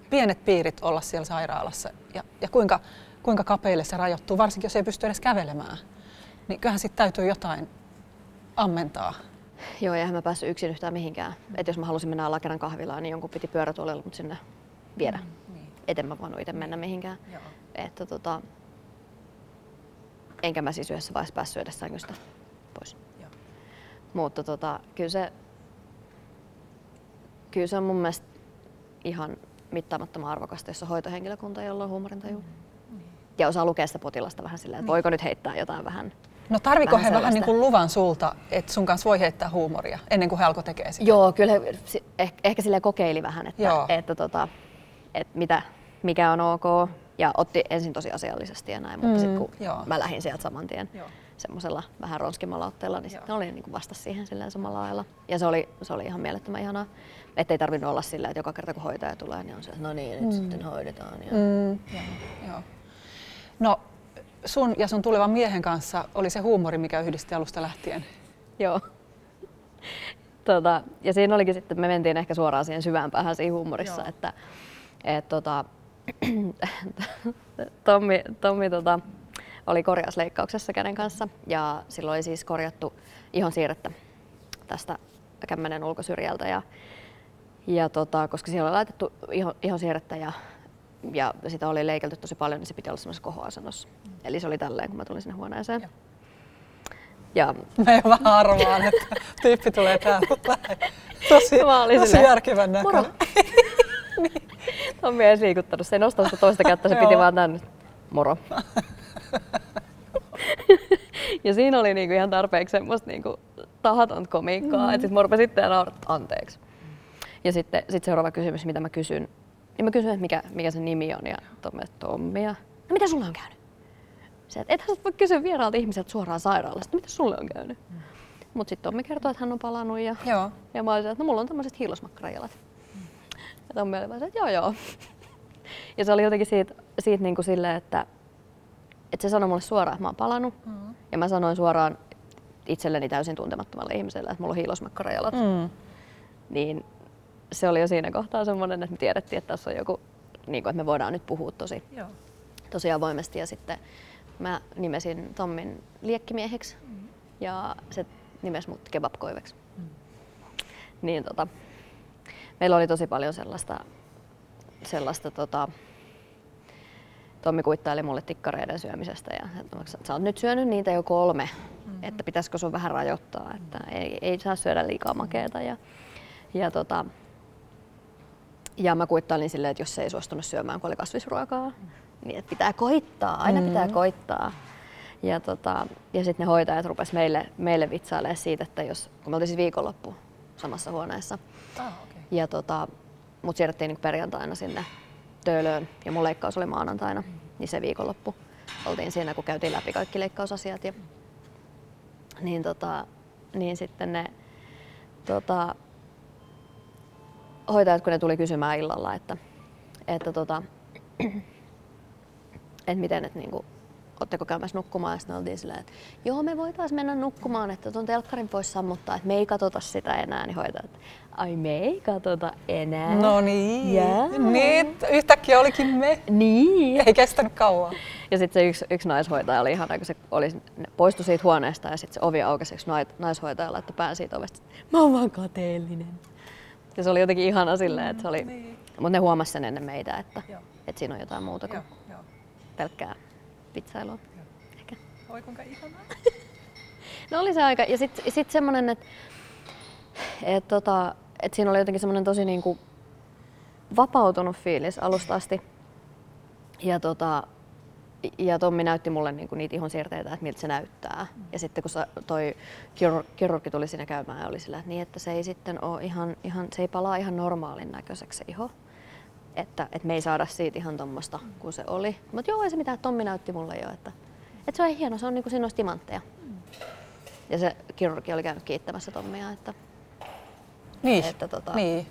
pienet piirit olla siellä sairaalassa. Ja, ja kuinka, kuinka kapeille se rajoittuu, varsinkin jos ei pysty edes kävelemään. Niin kyllähän sitten täytyy jotain ammentaa. Joo, ja mä päässyt yksin yhtään mihinkään. Mm. Et jos mä halusin mennä Lakeran kahvilaan, niin jonkun piti pyörätuolella mut sinne viedä. Mm, niin. Eten mä voinut itse mennä mihinkään. Joo. Että tota, enkä mä siis yhdessä vaiheessa päässyt edes sängystä pois. Joo. Mutta tota, kyllä se, kyllä se on mun mielestä ihan mittaamattoman arvokasta, jos on hoitohenkilökunta, jolla on huumorintaju. Mm. Niin. Ja osaa lukea sitä potilasta vähän silleen, että niin. voiko nyt heittää jotain vähän No tarviko he vähän niin kuin luvan sulta, että sun kanssa voi heittää huumoria ennen kuin he alkoi tekee sitä? Joo, kyllä he ehkä, ehkä sille kokeili vähän, että, että, että, tota, että mitä, mikä on ok. Ja otti ensin tosi asiallisesti ja näin, mutta mm, sitten kun joo. mä lähdin sieltä saman tien semmoisella vähän ronskimmalla otteella, niin sitten oli niin kuin vasta siihen silleen samalla lailla. Ja se oli, se oli ihan mielettömän ihanaa. Että ei tarvinnut olla silleen, että joka kerta kun hoitaja tulee, niin on se, että no niin, nyt mm. sitten hoidetaan. Ja... Mm, joo, joo. No sun ja sun tulevan miehen kanssa oli se huumori, mikä yhdisti alusta lähtien. Joo. Tota, ja siinä olikin sitten, me mentiin ehkä suoraan siihen syvään päähän siinä huumorissa, Joo. että et, tota, Tommi, Tommi tota, oli korjausleikkauksessa käden kanssa ja silloin oli siis korjattu ihon siirrettä tästä kämmenen ulkosyrjältä ja, ja tota, koska siellä oli laitettu ihon, ihon siirrettä ja ja sitä oli leikelty tosi paljon, niin se piti olla semmoisessa kohoasennossa. Mm. Eli se oli tälleen, kun mä tulin sinne huoneeseen. Ja. Ja... Mä jo vähän arvaan, että tyyppi tulee täältä Tosi, tosi järkevän näköinen. niin. Tommi ei liikuttanut. Se ei nostanut sitä toista kättä, se piti vaan tänne. Moro. ja siinä oli niinku ihan tarpeeksi semmoista niinku tahatonta komiikkaa, mm. että sit mä sitten ja naurat, anteeksi. Ja sitten sit seuraava kysymys, mitä mä kysyn, niin mä kysyin, että mikä, mikä se nimi on ja Tommi, Tommi ja no mitä sulle on käynyt? Se, että ethän voi kysyä vieraalta ihmiseltä suoraan sairaalasta, mitä sulle on käynyt? Mm. Mutta sitten Tommi kertoi, että hän on palannut ja, joo. ja mä olisin, että no mulla on tämmöiset hiilosmakkarajalat. Mm. Ja Tommi oli että joo joo. ja se oli jotenkin siitä, siitä niin kuin silleen, että, että se sanoi mulle suoraan, että mä oon palannut. Mm. Ja mä sanoin suoraan itselleni täysin tuntemattomalle ihmiselle, että mulla on hiilosmakkarajalat. Mm. Niin se oli jo siinä kohtaa semmoinen, että me tiedettiin, että tässä on joku, niin kuin, että me voidaan nyt puhua tosi, Joo. tosi avoimesti. Ja sitten mä nimesin Tommin liekkimieheksi mm. ja se nimesi mut kebabkoiveksi. Mm. Niin tota, meillä oli tosi paljon sellaista, sellaista tota, Tommi kuittaili mulle tikkareiden syömisestä ja että sä oot nyt syönyt niitä jo kolme, mm-hmm. että pitäisikö sun vähän rajoittaa, että ei, ei saa syödä liikaa makeeta. Ja, ja tota, ja mä kuittailin silleen, että jos se ei suostunut syömään, kun oli kasvisruokaa, niin että pitää koittaa, aina mm. pitää koittaa. Ja, tota, ja sitten ne hoitajat rupes meille, meille vitsailemaan siitä, että jos, kun me oltiin siis viikonloppu samassa huoneessa. Ah, okay. Ja tota, mut siirrettiin niin perjantaina sinne töölöön ja mun leikkaus oli maanantaina, mm. niin se viikonloppu. Oltiin siinä, kun käytiin läpi kaikki leikkausasiat. Ja, niin, tota, niin sitten ne tota, hoitajat, kun ne tuli kysymään illalla, että, että, tota, että miten, että niinku, ootteko käymässä nukkumaan? Ja sitten oltiin silleen, että joo, me voitaisiin mennä nukkumaan, että tuon telkkarin pois sammuttaa, että me ei katsota sitä enää. Niin hoitajat, että ai me ei katsota enää. No niin, yeah. niin yhtäkkiä olikin me. Niin. Ei kestänyt kauan. Ja sitten se yksi, yksi naishoitaja oli ihana, kun se oli, poistui siitä huoneesta ja sitten se ovi aukesi, naishoitaja laittoi pään siitä ovesta. Mä oon vaan kateellinen. Ja se oli jotenkin ihana silleen, että se oli... Niin. Mutta ne huomasi sen ennen meitä, että, että siinä on jotain muuta kuin Joo, jo. pelkkää pizzailua. Ehkä. Oi kuinka ihanaa. no oli se aika. Ja sitten sit semmonen, että et, tota, et siinä oli jotenkin semmoinen tosi niinku vapautunut fiilis alusta asti. Ja tota, ja Tommi näytti mulle niinku niitä ihonsiirteitä, että miltä se näyttää. Mm. Ja sitten kun sa, toi kirurgi tuli siinä käymään ja oli sillä, että, niin, että se ei sitten ole ihan, ihan, se ei palaa ihan normaalin näköiseksi se iho. Että, että me ei saada siitä ihan tuommoista mm. kuin se oli. Mutta joo, ei se mitään, Tommi näytti mulle jo, että, että se on hieno, se on niinku siinä olisi timantteja. Mm. Ja se kirurgi oli käynyt kiittämässä Tommia, että, niin. että tota, niin.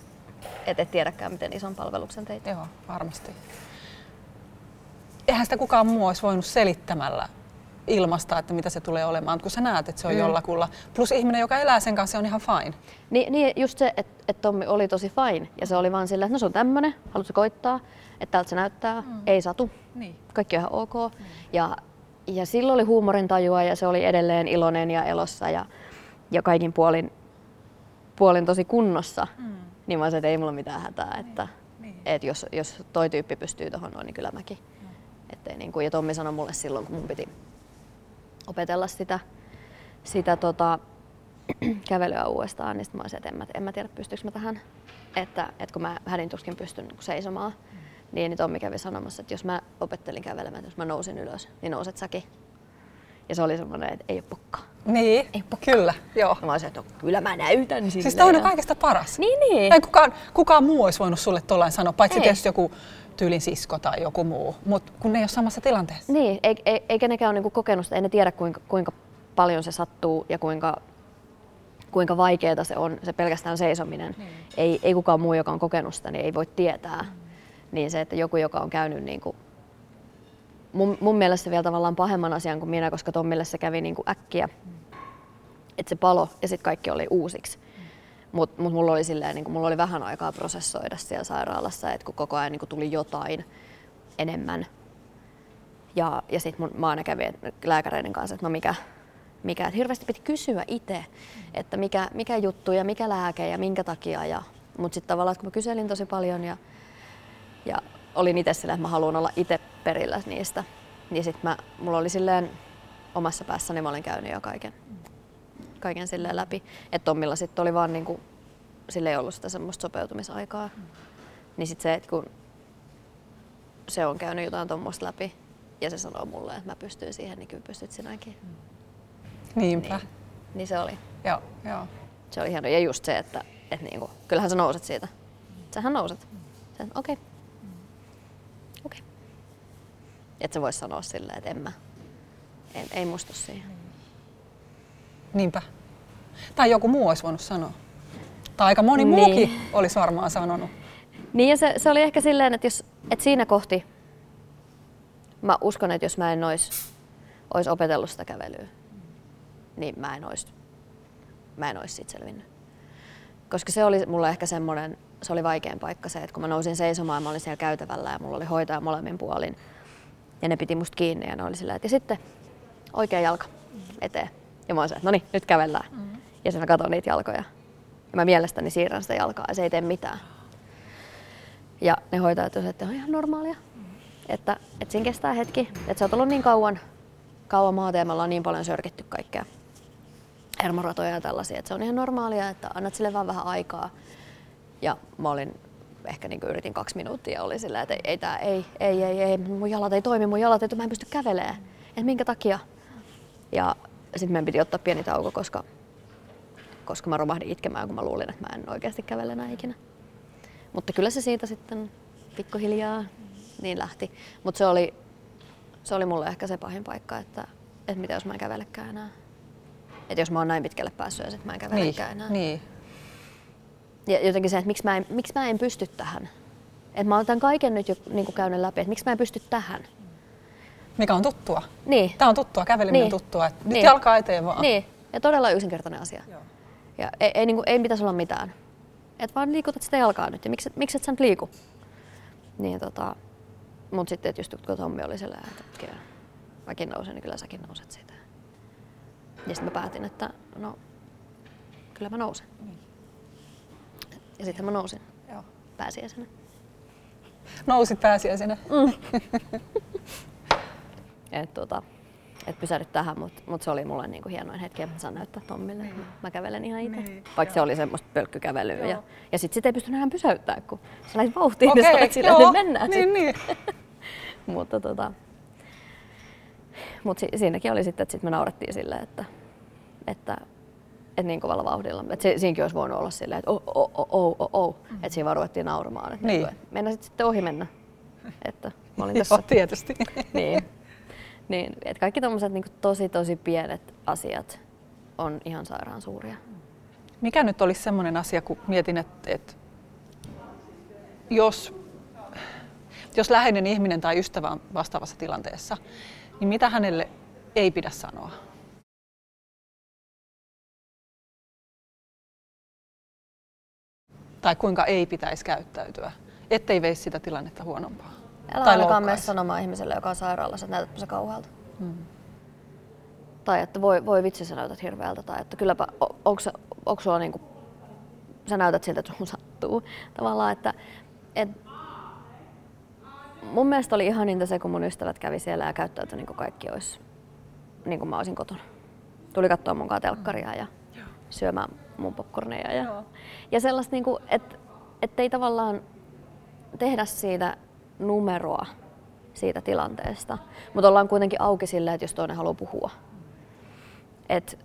et, et tiedäkään, miten ison palveluksen teit. Joo, varmasti eihän sitä kukaan muu olisi voinut selittämällä ilmasta, että mitä se tulee olemaan, kun sä näet, että se on mm. jollakulla. Plus ihminen, joka elää sen kanssa, on ihan fine. Niin, niin just se, että, että Tommi oli tosi fine ja se oli vaan silleen, että no se on tämmönen, haluatko koittaa, että tältä se näyttää, mm. ei satu, niin. kaikki on ihan ok. Mm. Ja, ja silloin oli huumorin tajua ja se oli edelleen iloinen ja elossa ja, ja kaikin puolin, puolin tosi kunnossa. Mm. Niin mä sanoin, että ei mulla mitään hätää, niin. että, niin. että jos, jos toi tyyppi pystyy tuohon noin, niin kyllä mäkin. Ettei niin kuin, ja Tommi sanoi mulle silloin, kun mun piti opetella sitä, sitä tota, kävelyä uudestaan, niin sitten mä olisin, että en mä, en mä tiedä pystyykö mä tähän. Että, että kun mä hädin tuskin pystyn niin seisomaan, mm. niin, niin Tommi kävi sanomassa, että jos mä opettelin kävelemään, että jos mä nousin ylös, niin nouset säkin. Ja se oli semmoinen, että ei ole pokkaa. Niin, ei pokka. kyllä, joo. Ja mä olisin, että no, kyllä mä näytän sille. Siis tämä on kaikesta paras. Niin, niin. Ei kukaan, kukaan muu olisi voinut sulle tollain sanoa, paitsi ei. tietysti joku tyylin sisko tai joku muu, mutta kun ne ei ole samassa tilanteessa. Niin, ei, ei, eikä nekään ole niinku kokenut sitä, ei ne tiedä kuinka, kuinka paljon se sattuu ja kuinka, kuinka vaikeaa se on, se pelkästään seisominen. Niin. Ei, ei kukaan muu, joka on kokenut sitä, niin ei voi tietää. Mm. Niin se, että joku, joka on käynyt niin kuin, mun, mun mielestä vielä tavallaan pahemman asian kuin minä, koska Tommille se kävi niin kuin äkkiä, mm. että se palo ja sitten kaikki oli uusiksi. Mutta mut mulla oli silleen, niin mulla oli vähän aikaa prosessoida siellä sairaalassa, että kun koko ajan niin tuli jotain enemmän. Ja, ja sitten mä aina kävin lääkäreiden kanssa, että no mikä, mikä. Et hirveästi piti kysyä itse, että mikä, mikä juttu ja mikä lääke ja minkä takia. Ja, mutta sitten tavallaan, kun mä kyselin tosi paljon ja, ja olin itse silleen, että mä haluan olla itse perillä niistä, niin sitten mulla oli silleen omassa päässäni, mä olin käynyt jo kaiken kaiken sille läpi. Että Tommilla sitten oli vaan niinku, sille ei ollut sitä semmoista sopeutumisaikaa. Mm. Niin sitten se, että kun se on käynyt jotain tuommoista läpi ja se sanoo mulle, että mä pystyn siihen, niin kyllä pystyt sinäkin. Mm. Niinpä. Niin, niin se oli. Joo, joo. Se oli hieno. Ja just se, että, että niinku, kyllähän sä nouset siitä. Sähän nouset. Okei. Okay. Okei. Okay. Että se voisi sanoa silleen, että en mä. En, ei muistu siihen. Niinpä. Tai joku muu olisi voinut sanoa. Tai aika moni niin. muukin olisi varmaan sanonut. Niin ja se, se oli ehkä silleen, että, jos, että siinä kohti mä uskon, että jos mä en olisi, olisi opetellut sitä kävelyä, niin mä en olisi, mä en olisi siitä selvinnyt. Koska se oli mulle ehkä semmoinen, se oli vaikein paikka se, että kun mä nousin seisomaan, mä olin siellä käytävällä ja mulla oli hoitaja molemmin puolin. Ja ne piti musta kiinni ja ne oli silleen, että ja sitten oikea jalka eteen. Ja mä oon että no niin, nyt kävellään. Mm-hmm. Ja sitten mä katson niitä jalkoja. Ja mä mielestäni siirrän sitä jalkaa ja se ei tee mitään. Ja ne hoitajat tosiaan, että on ihan normaalia. Mm-hmm. Että, että siinä kestää hetki. Että sä oot ollut niin kauan, kauan maata ja me ollaan niin paljon sörkitty kaikkea hermoratoja ja tällaisia, että se on ihan normaalia, että annat sille vaan vähän aikaa. Ja mä olin ehkä niin yritin kaksi minuuttia ja oli sillä, että ei, ei, tää, ei, ei, ei, ei, mun jalat ei toimi, mun jalat ei, mä en pysty kävelemään. Että minkä takia? Ja sitten meidän piti ottaa pieni tauko, koska, koska mä romahdin itkemään, kun mä luulin, että mä en oikeasti kävele enää ikinä. Mutta kyllä se siitä sitten pikkuhiljaa niin lähti. Mutta se oli, se oli mulle ehkä se pahin paikka, että, että mitä jos mä en kävelekään enää. Että jos mä oon näin pitkälle päässyt ja sitten mä en kävelekään niin, enää. Niin. Ja jotenkin se, että miksi mä en, miksi mä en pysty tähän. Että mä oon tämän kaiken nyt jo niin käynyt läpi, että miksi mä en pysty tähän mikä on tuttua. Niin. Tämä on tuttua, käveleminen niin. on tuttua. Nyt niin. jalkaa eteen vaan. Niin, ja todella yksinkertainen asia. Joo. Ja ei, ei, niin kuin, ei pitäisi olla mitään. Et vaan liikutat sitä jalkaa nyt ja miksi, miksi et sä nyt liiku? Niin, tota, mutta sitten että just kun Tommi oli siellä, että, että mäkin nousen, niin kyllä säkin nouset siitä. Ja sitten mä päätin, että no, kyllä mä nousen. Niin. Ja sitten mä nousin Joo. pääsiäisenä. Nousit pääsiäisenä? Mm. Et, tota, et pysähdy tähän, mutta mut se oli mulle niinku hienoin hetki, että saan näyttää Tommille. Niin. Mä kävelen ihan itse. Niin. Vaikka se oli semmoista pölkkykävelyä. Ja, ja sitten sit ei pystynyt enää pysäyttämään, kun sä lähdit vauhtiin, okay, niin sä sillä, että mennään niin, niin. mutta tota, Mutta si- siinäkin oli sitten, että sit me naurettiin silleen, että, että, että niin kovalla vauhdilla. Että se, siinäkin olisi voinut olla silleen, että oh, oh, oh, oh, oh, oh. Mm. että siinä vaan ruvettiin nauramaan. Että Niin. että meinasit sitten ohi mennä. Että mä olin Joo, tässä. tietysti. niin. Niin. Että kaikki tommoset niin tosi tosi pienet asiat on ihan sairaan suuria. Mikä nyt olisi semmoinen asia, kun mietin, että, että jos, jos läheinen ihminen tai ystävä on vastaavassa tilanteessa, niin mitä hänelle ei pidä sanoa? Tai kuinka ei pitäisi käyttäytyä, ettei veisi sitä tilannetta huonompaa. Älä Tai ainakaan mene sanomaan ihmiselle, joka on sairaalassa, että näytätkö sä kauhealta. Tai että voi, voi vitsi, sä näytät hirveältä. Tai että kylläpä, onko, onko sulla niinku, sä näytät siltä, että sun sattuu. Tavallaan, että et, mun mielestä oli ihan niitä se, kun mun ystävät kävi siellä ja käyttäytyi niin kuin kaikki olisi, niin kuin mä olisin kotona. Tuli katsoa mun kanssa telkkaria ja syömään mun popcorneja. Ja, Joo. ja sellaista, niin kuin, että et ei tavallaan tehdä siitä numeroa siitä tilanteesta, mutta ollaan kuitenkin auki sille, että jos toinen haluaa puhua. Et,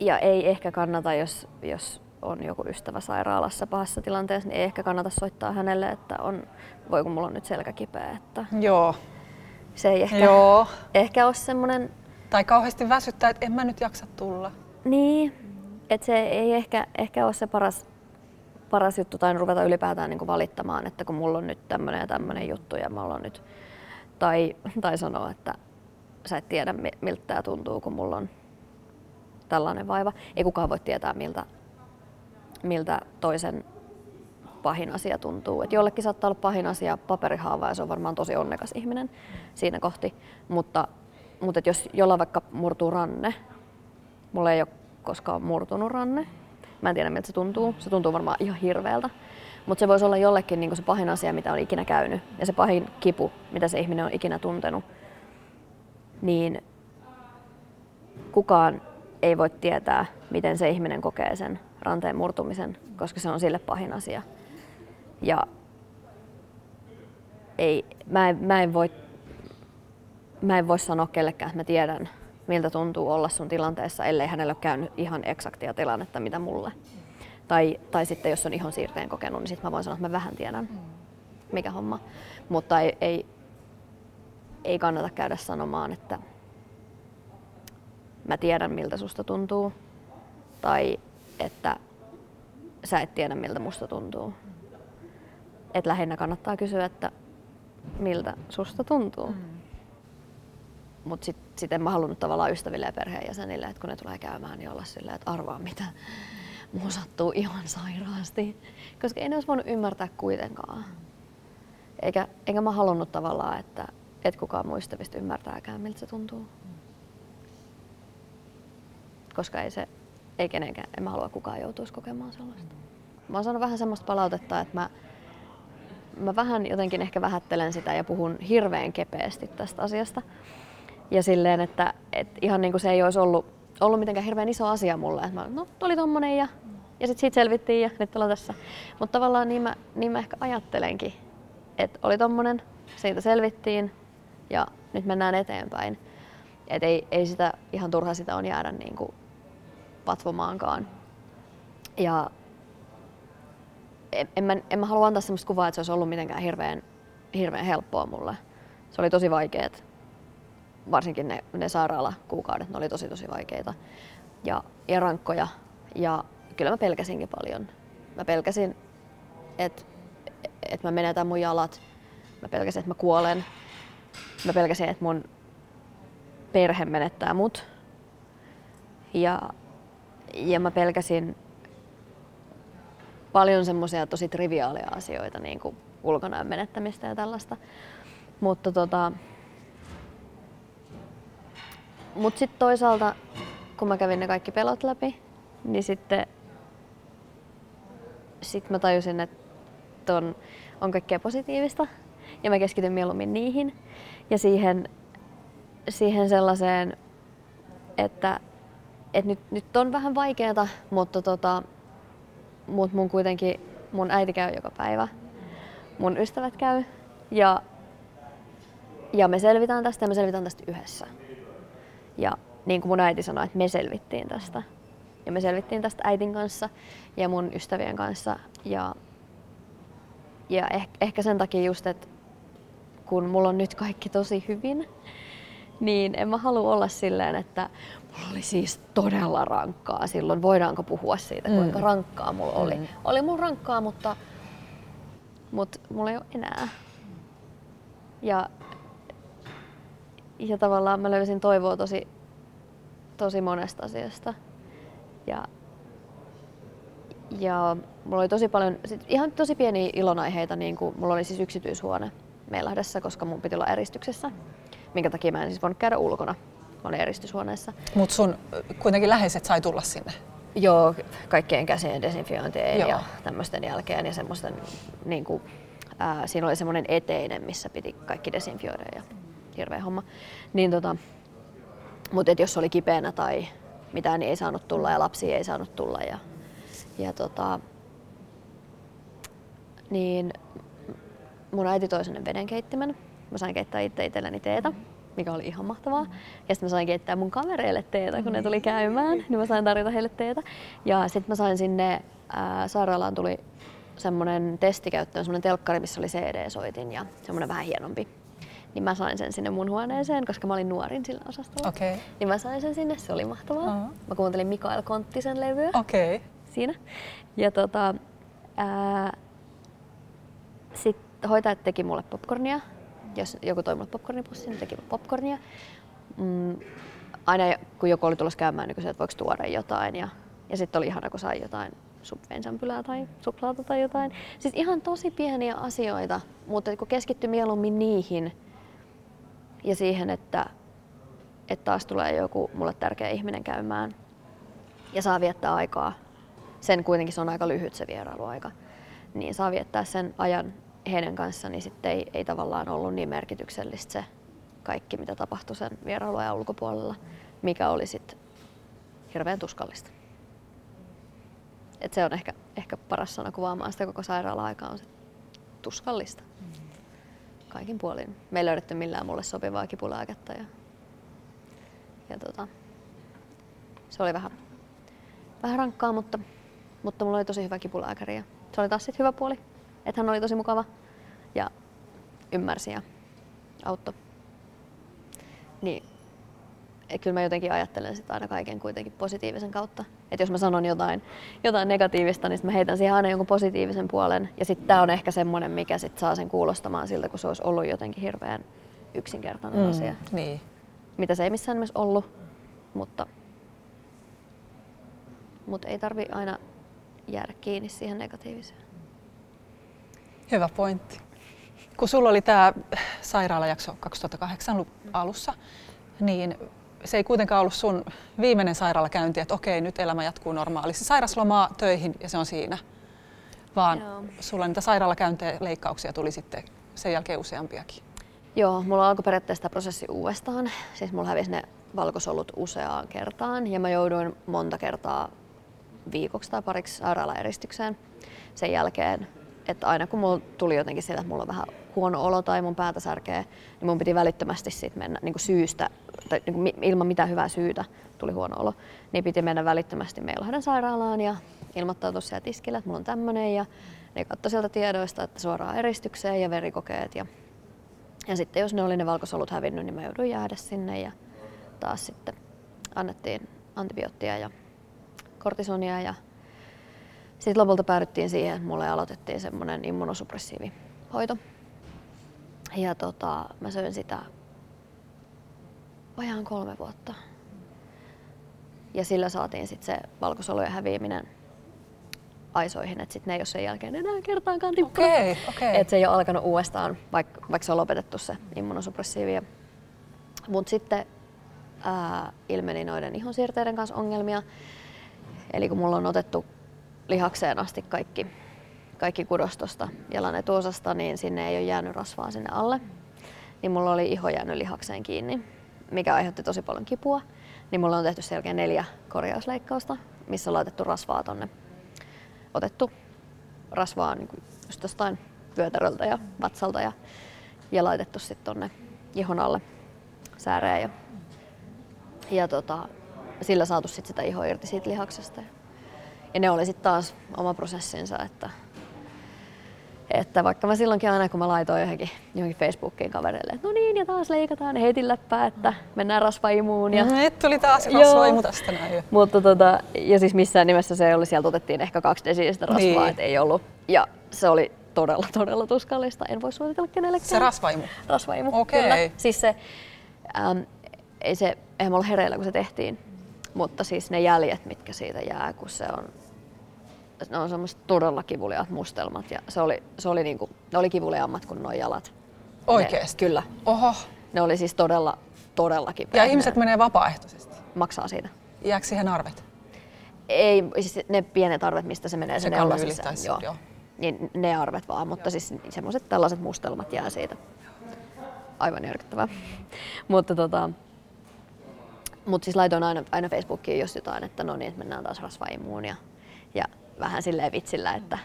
ja ei ehkä kannata, jos, jos on joku ystävä sairaalassa pahassa tilanteessa, niin ei ehkä kannata soittaa hänelle, että on, voi kun mulla on nyt selkä kipeä. Että Joo, se ei ehkä, joo. ehkä ole semmoinen, Tai kauheasti väsyttää, että en mä nyt jaksa tulla. niin, että se ei ehkä, ehkä ole se paras, paras juttu tai ruveta ylipäätään niin valittamaan, että kun mulla on nyt tämmöinen ja tämmöinen juttu ja mulla on nyt, tai, tai sanoa, että sä et tiedä mi- miltä tämä tuntuu, kun mulla on tällainen vaiva. Ei kukaan voi tietää, miltä, miltä toisen pahin asia tuntuu. Et jollekin saattaa olla pahin asia paperihaava ja se on varmaan tosi onnekas ihminen siinä kohti. Mutta, mutta et jos jollain vaikka murtuu ranne, mulla ei ole koskaan murtunut ranne. Mä en tiedä miltä se tuntuu. Se tuntuu varmaan ihan hirveältä. Mutta se voisi olla jollekin niin se pahin asia, mitä on ikinä käynyt. Ja se pahin kipu, mitä se ihminen on ikinä tuntenut. Niin kukaan ei voi tietää, miten se ihminen kokee sen ranteen murtumisen, koska se on sille pahin asia. Ja ei, mä, en, mä, en voi, mä en voi sanoa kellekään, että mä tiedän, miltä tuntuu olla sun tilanteessa, ellei hänellä ole käynyt ihan eksaktia tilannetta, mitä mulle. Tai, tai sitten jos on ihon siirteen kokenut, niin sitten mä voin sanoa, että mä vähän tiedän, mikä homma. Mutta ei, ei, ei kannata käydä sanomaan, että mä tiedän miltä susta tuntuu. Tai että sä et tiedä miltä musta tuntuu. Et lähinnä kannattaa kysyä, että miltä susta tuntuu. Mm. Mutta sitten sit en mä halunnut tavallaan ystäville ja perheenjäsenille, että kun ne tulee käymään, niin olla silleen, että arvaa mitä muu sattuu ihan sairaasti. Koska ei ne olisi voinut ymmärtää kuitenkaan. Eikä, eikä mä halunnut tavallaan, että et kukaan mun ystävistä ymmärtääkään, miltä se tuntuu. Koska ei se, ei kenenkään, en mä halua kukaan joutuisi kokemaan sellaista. Mä oon saanut vähän semmoista palautetta, että mä, mä vähän jotenkin ehkä vähättelen sitä ja puhun hirveän kepeästi tästä asiasta. Ja silleen, että, että ihan niin kuin se ei olisi ollut, ollut mitenkään hirveän iso asia mulle. Että mä, no, oli tommonen ja, ja sitten siitä selvittiin ja nyt ollaan tässä. Mutta tavallaan niin mä, niin mä ehkä ajattelenkin, että oli tommonen, siitä selvittiin ja nyt mennään eteenpäin. Et ei, ei sitä ihan turha sitä on jäädä niin kuin patvomaankaan. Ja en, en, mä, en mä halua antaa sellaista kuvaa, että se olisi ollut mitenkään hirveän, hirveän helppoa mulle. Se oli tosi vaikeet. Varsinkin ne, ne sairaalakuukaudet, ne oli tosi tosi vaikeita ja, ja rankkoja. Ja kyllä mä pelkäsinkin paljon. Mä pelkäsin, että et mä menetän mun jalat. Mä pelkäsin, että mä kuolen. Mä pelkäsin, että mun perhe menettää mut. Ja, ja mä pelkäsin paljon semmoisia tosi triviaaleja asioita, niin kuin ulkonäön menettämistä ja tällaista. Mutta tota, mut sitten toisaalta, kun mä kävin ne kaikki pelot läpi, niin sitten sit mä tajusin, että on, on kaikkea positiivista. Ja mä keskityn mieluummin niihin ja siihen, siihen sellaiseen, että, että nyt, nyt on vähän vaikeaa, mutta tota, mut mun kuitenkin mun äiti käy joka päivä, mun ystävät käy. Ja, Ja me selvitään tästä ja me selvitään tästä yhdessä. Ja niin kuin mun äiti sanoi, että me selvittiin tästä. Ja me selvittiin tästä äitin kanssa ja mun ystävien kanssa. Ja, ja eh, ehkä sen takia just, että kun mulla on nyt kaikki tosi hyvin, niin en mä halua olla silleen, että mulla oli siis todella rankkaa silloin. Voidaanko puhua siitä, mm. kuinka rankkaa mulla oli? Mm. Oli mulla rankkaa, mutta, mutta mulla ei ole enää. Ja, ja tavallaan mä löysin toivoa tosi, tosi monesta asiasta. Ja, ja mulla oli tosi paljon, sit ihan tosi pieniä ilonaiheita, niin kuin mulla oli siis yksityishuone Meilahdessa, koska mun piti olla eristyksessä, minkä takia mä en siis voinut käydä ulkona. Mä olin eristyshuoneessa. Mut sun kuitenkin läheiset sai tulla sinne? Joo, kaikkien käsien desinfiointien Joo. ja tämmöisten jälkeen ja semmoisten, niin kuin, ää, siinä oli semmoinen eteinen, missä piti kaikki desinfioida ja hirveä homma. Niin tota, mutta jos oli kipeänä tai mitään, niin ei saanut tulla ja lapsi ei saanut tulla. Ja, ja tota, niin mun äiti toi sinne vedenkeittimen. Mä sain keittää itse itselleni teetä, mikä oli ihan mahtavaa. Ja sitten mä sain keittää mun kavereille teetä, kun ne tuli käymään, niin mä sain tarjota heille teetä. Ja sitten mä sain sinne, ää, sairaalaan tuli semmoinen testikäyttöön, semmoinen telkkari, missä oli CD-soitin ja semmoinen vähän hienompi. Niin mä sain sen sinne mun huoneeseen, koska mä olin nuorin sillä osastolla. Okay. Niin mä sain sen sinne, se oli mahtavaa. Uh-huh. Mä kuuntelin Mikael Konttisen levyä okay. siinä. Ja tota, sitten hoitajat teki mulle popcornia. Jos joku toi mulle popcornipussin, niin teki popcornia. Mm, aina kun joku oli tulossa käymään, niin kysyi, että voiko tuoda jotain. Ja, ja sitten oli ihana, kun sai jotain subvensämpylää tai suklaata tai jotain. Siis ihan tosi pieniä asioita, mutta kun keskittyi mieluummin niihin ja siihen, että, että taas tulee joku mulle tärkeä ihminen käymään ja saa viettää aikaa. Sen kuitenkin se on aika lyhyt se vierailuaika. Niin saa viettää sen ajan heidän kanssa, niin sitten ei, ei tavallaan ollut niin merkityksellistä se kaikki, mitä tapahtui sen vierailuajan ulkopuolella, mikä oli sitten hirveän tuskallista. Et se on ehkä, ehkä paras sana kuvaamaan sitä koko sairaala-aikaa on se tuskallista. Kaikin puolin. Me ei löydetty millään mulle sopivaa kipulääkettä. Ja, ja tota, se oli vähän, vähän rankkaa, mutta, mutta mulla oli tosi hyvä kipulääkäri. Ja se oli taas sit hyvä puoli, että hän oli tosi mukava ja ymmärsi ja auttoi. Niin et kyllä mä jotenkin ajattelen sitä aina kaiken kuitenkin positiivisen kautta. Että jos mä sanon jotain, jotain negatiivista, niin mä heitän siihen aina jonkun positiivisen puolen. Ja sitten tämä on ehkä semmoinen, mikä sit saa sen kuulostamaan siltä, kun se olisi ollut jotenkin hirveän yksinkertainen mm, asia. Niin. Mitä se ei missään nimessä ollut, mutta, mutta ei tarvi aina jäädä kiinni siihen negatiiviseen. Hyvä pointti. Kun sulla oli tämä sairaalajakso 2008 alussa, niin se ei kuitenkaan ollut sun viimeinen sairaalakäynti, että okei, nyt elämä jatkuu normaalisti. Sairaslomaa töihin ja se on siinä. Vaan Joo. sulla niitä sairaalakäyntejä leikkauksia tuli sitten sen jälkeen useampiakin. Joo, mulla alkoi periaatteessa tämä prosessi uudestaan. Siis mulla hävisi ne valkosolut useaan kertaan ja mä jouduin monta kertaa viikoksi tai pariksi sairaalaeristykseen sen jälkeen. Että aina kun mulla tuli jotenkin sieltä, että mulla on vähän huono olo tai mun päätä särkee, niin mun piti välittömästi sit mennä niin kuin syystä, tai niin kuin ilman mitään hyvää syytä tuli huono olo, niin piti mennä välittömästi Meilahden sairaalaan ja ilmoittautua siellä tiskillä, että mulla on tämmöinen ja ne katsoi sieltä tiedoista, että suoraan eristykseen ja verikokeet ja, ja sitten jos ne oli ne valkosolut hävinnyt, niin mä jouduin jäädä sinne ja taas sitten annettiin antibioottia ja kortisonia ja sitten lopulta päädyttiin siihen, että mulle aloitettiin semmoinen immunosuppressiivi hoito. Ja tota, mä söin sitä vajaan kolme vuotta. Ja sillä saatiin sitten se valkosolujen häviäminen aisoihin, että sitten ne ei ole sen jälkeen enää kertaankaan tippunut. Okay, okay. Että se ei ole alkanut uudestaan, vaikka, vaikka se on lopetettu se immunosuppressiivi. Mutta sitten ää, ilmeni noiden ihonsiirteiden kanssa ongelmia. Eli kun mulla on otettu lihakseen asti kaikki, kaikki kudostosta jalan etuosasta, niin sinne ei ole jäänyt rasvaa sinne alle. Niin mulla oli iho jäänyt lihakseen kiinni, mikä aiheutti tosi paljon kipua. Niin mulla on tehty selkeä neljä korjausleikkausta, missä on laitettu rasvaa tonne. Otettu rasvaa niin just jostain vyötäröltä ja vatsalta ja, ja laitettu sitten tonne ihon alle sääreen ja, ja tota, sillä saatu sit sitä ihoa irti siitä lihaksesta. Ja ne oli sitten taas oma prosessinsa, että, että vaikka mä silloinkin aina kun mä laitoin johonkin, johonkin Facebookiin kavereille, että no niin ja taas leikataan heitin läppää, että mennään rasvaimuun. Ja... Nyt tuli taas rasvaimu tästä näin. Mutta tota, ja siis missään nimessä se oli, sieltä otettiin ehkä kaksi desiistä rasvaa, niin. että ei ollut. Ja se oli todella, todella tuskallista. En voi suositella kenellekään. Se rasvaimu? Rasvaimu, Okei. Okay. Siis se, ähm, ei se, eihän mä ollut hereillä kun se tehtiin, mutta siis ne jäljet, mitkä siitä jää, kun se on ne on semmoiset todella kivuliaat mustelmat ja se oli, se oli niinku, ne oli kivuliaammat kuin nuo jalat. Oikeesti? Ne, kyllä. Oho. Ne oli siis todella, todella kipeät. Ja ihmiset menee vapaaehtoisesti? Maksaa siitä. Jääkö siihen arvet? Ei, siis ne pienet arvet, mistä se menee se neula sisään. Joo. joo. Niin ne arvet vaan, mutta joo. siis semmoiset tällaiset mustelmat jää siitä. Aivan järkyttävää. mutta tota, mut siis laitoin aina, aina Facebookiin jos jotain, että no niin, että mennään taas rasvaimuun ja vähän silleen vitsillä, että,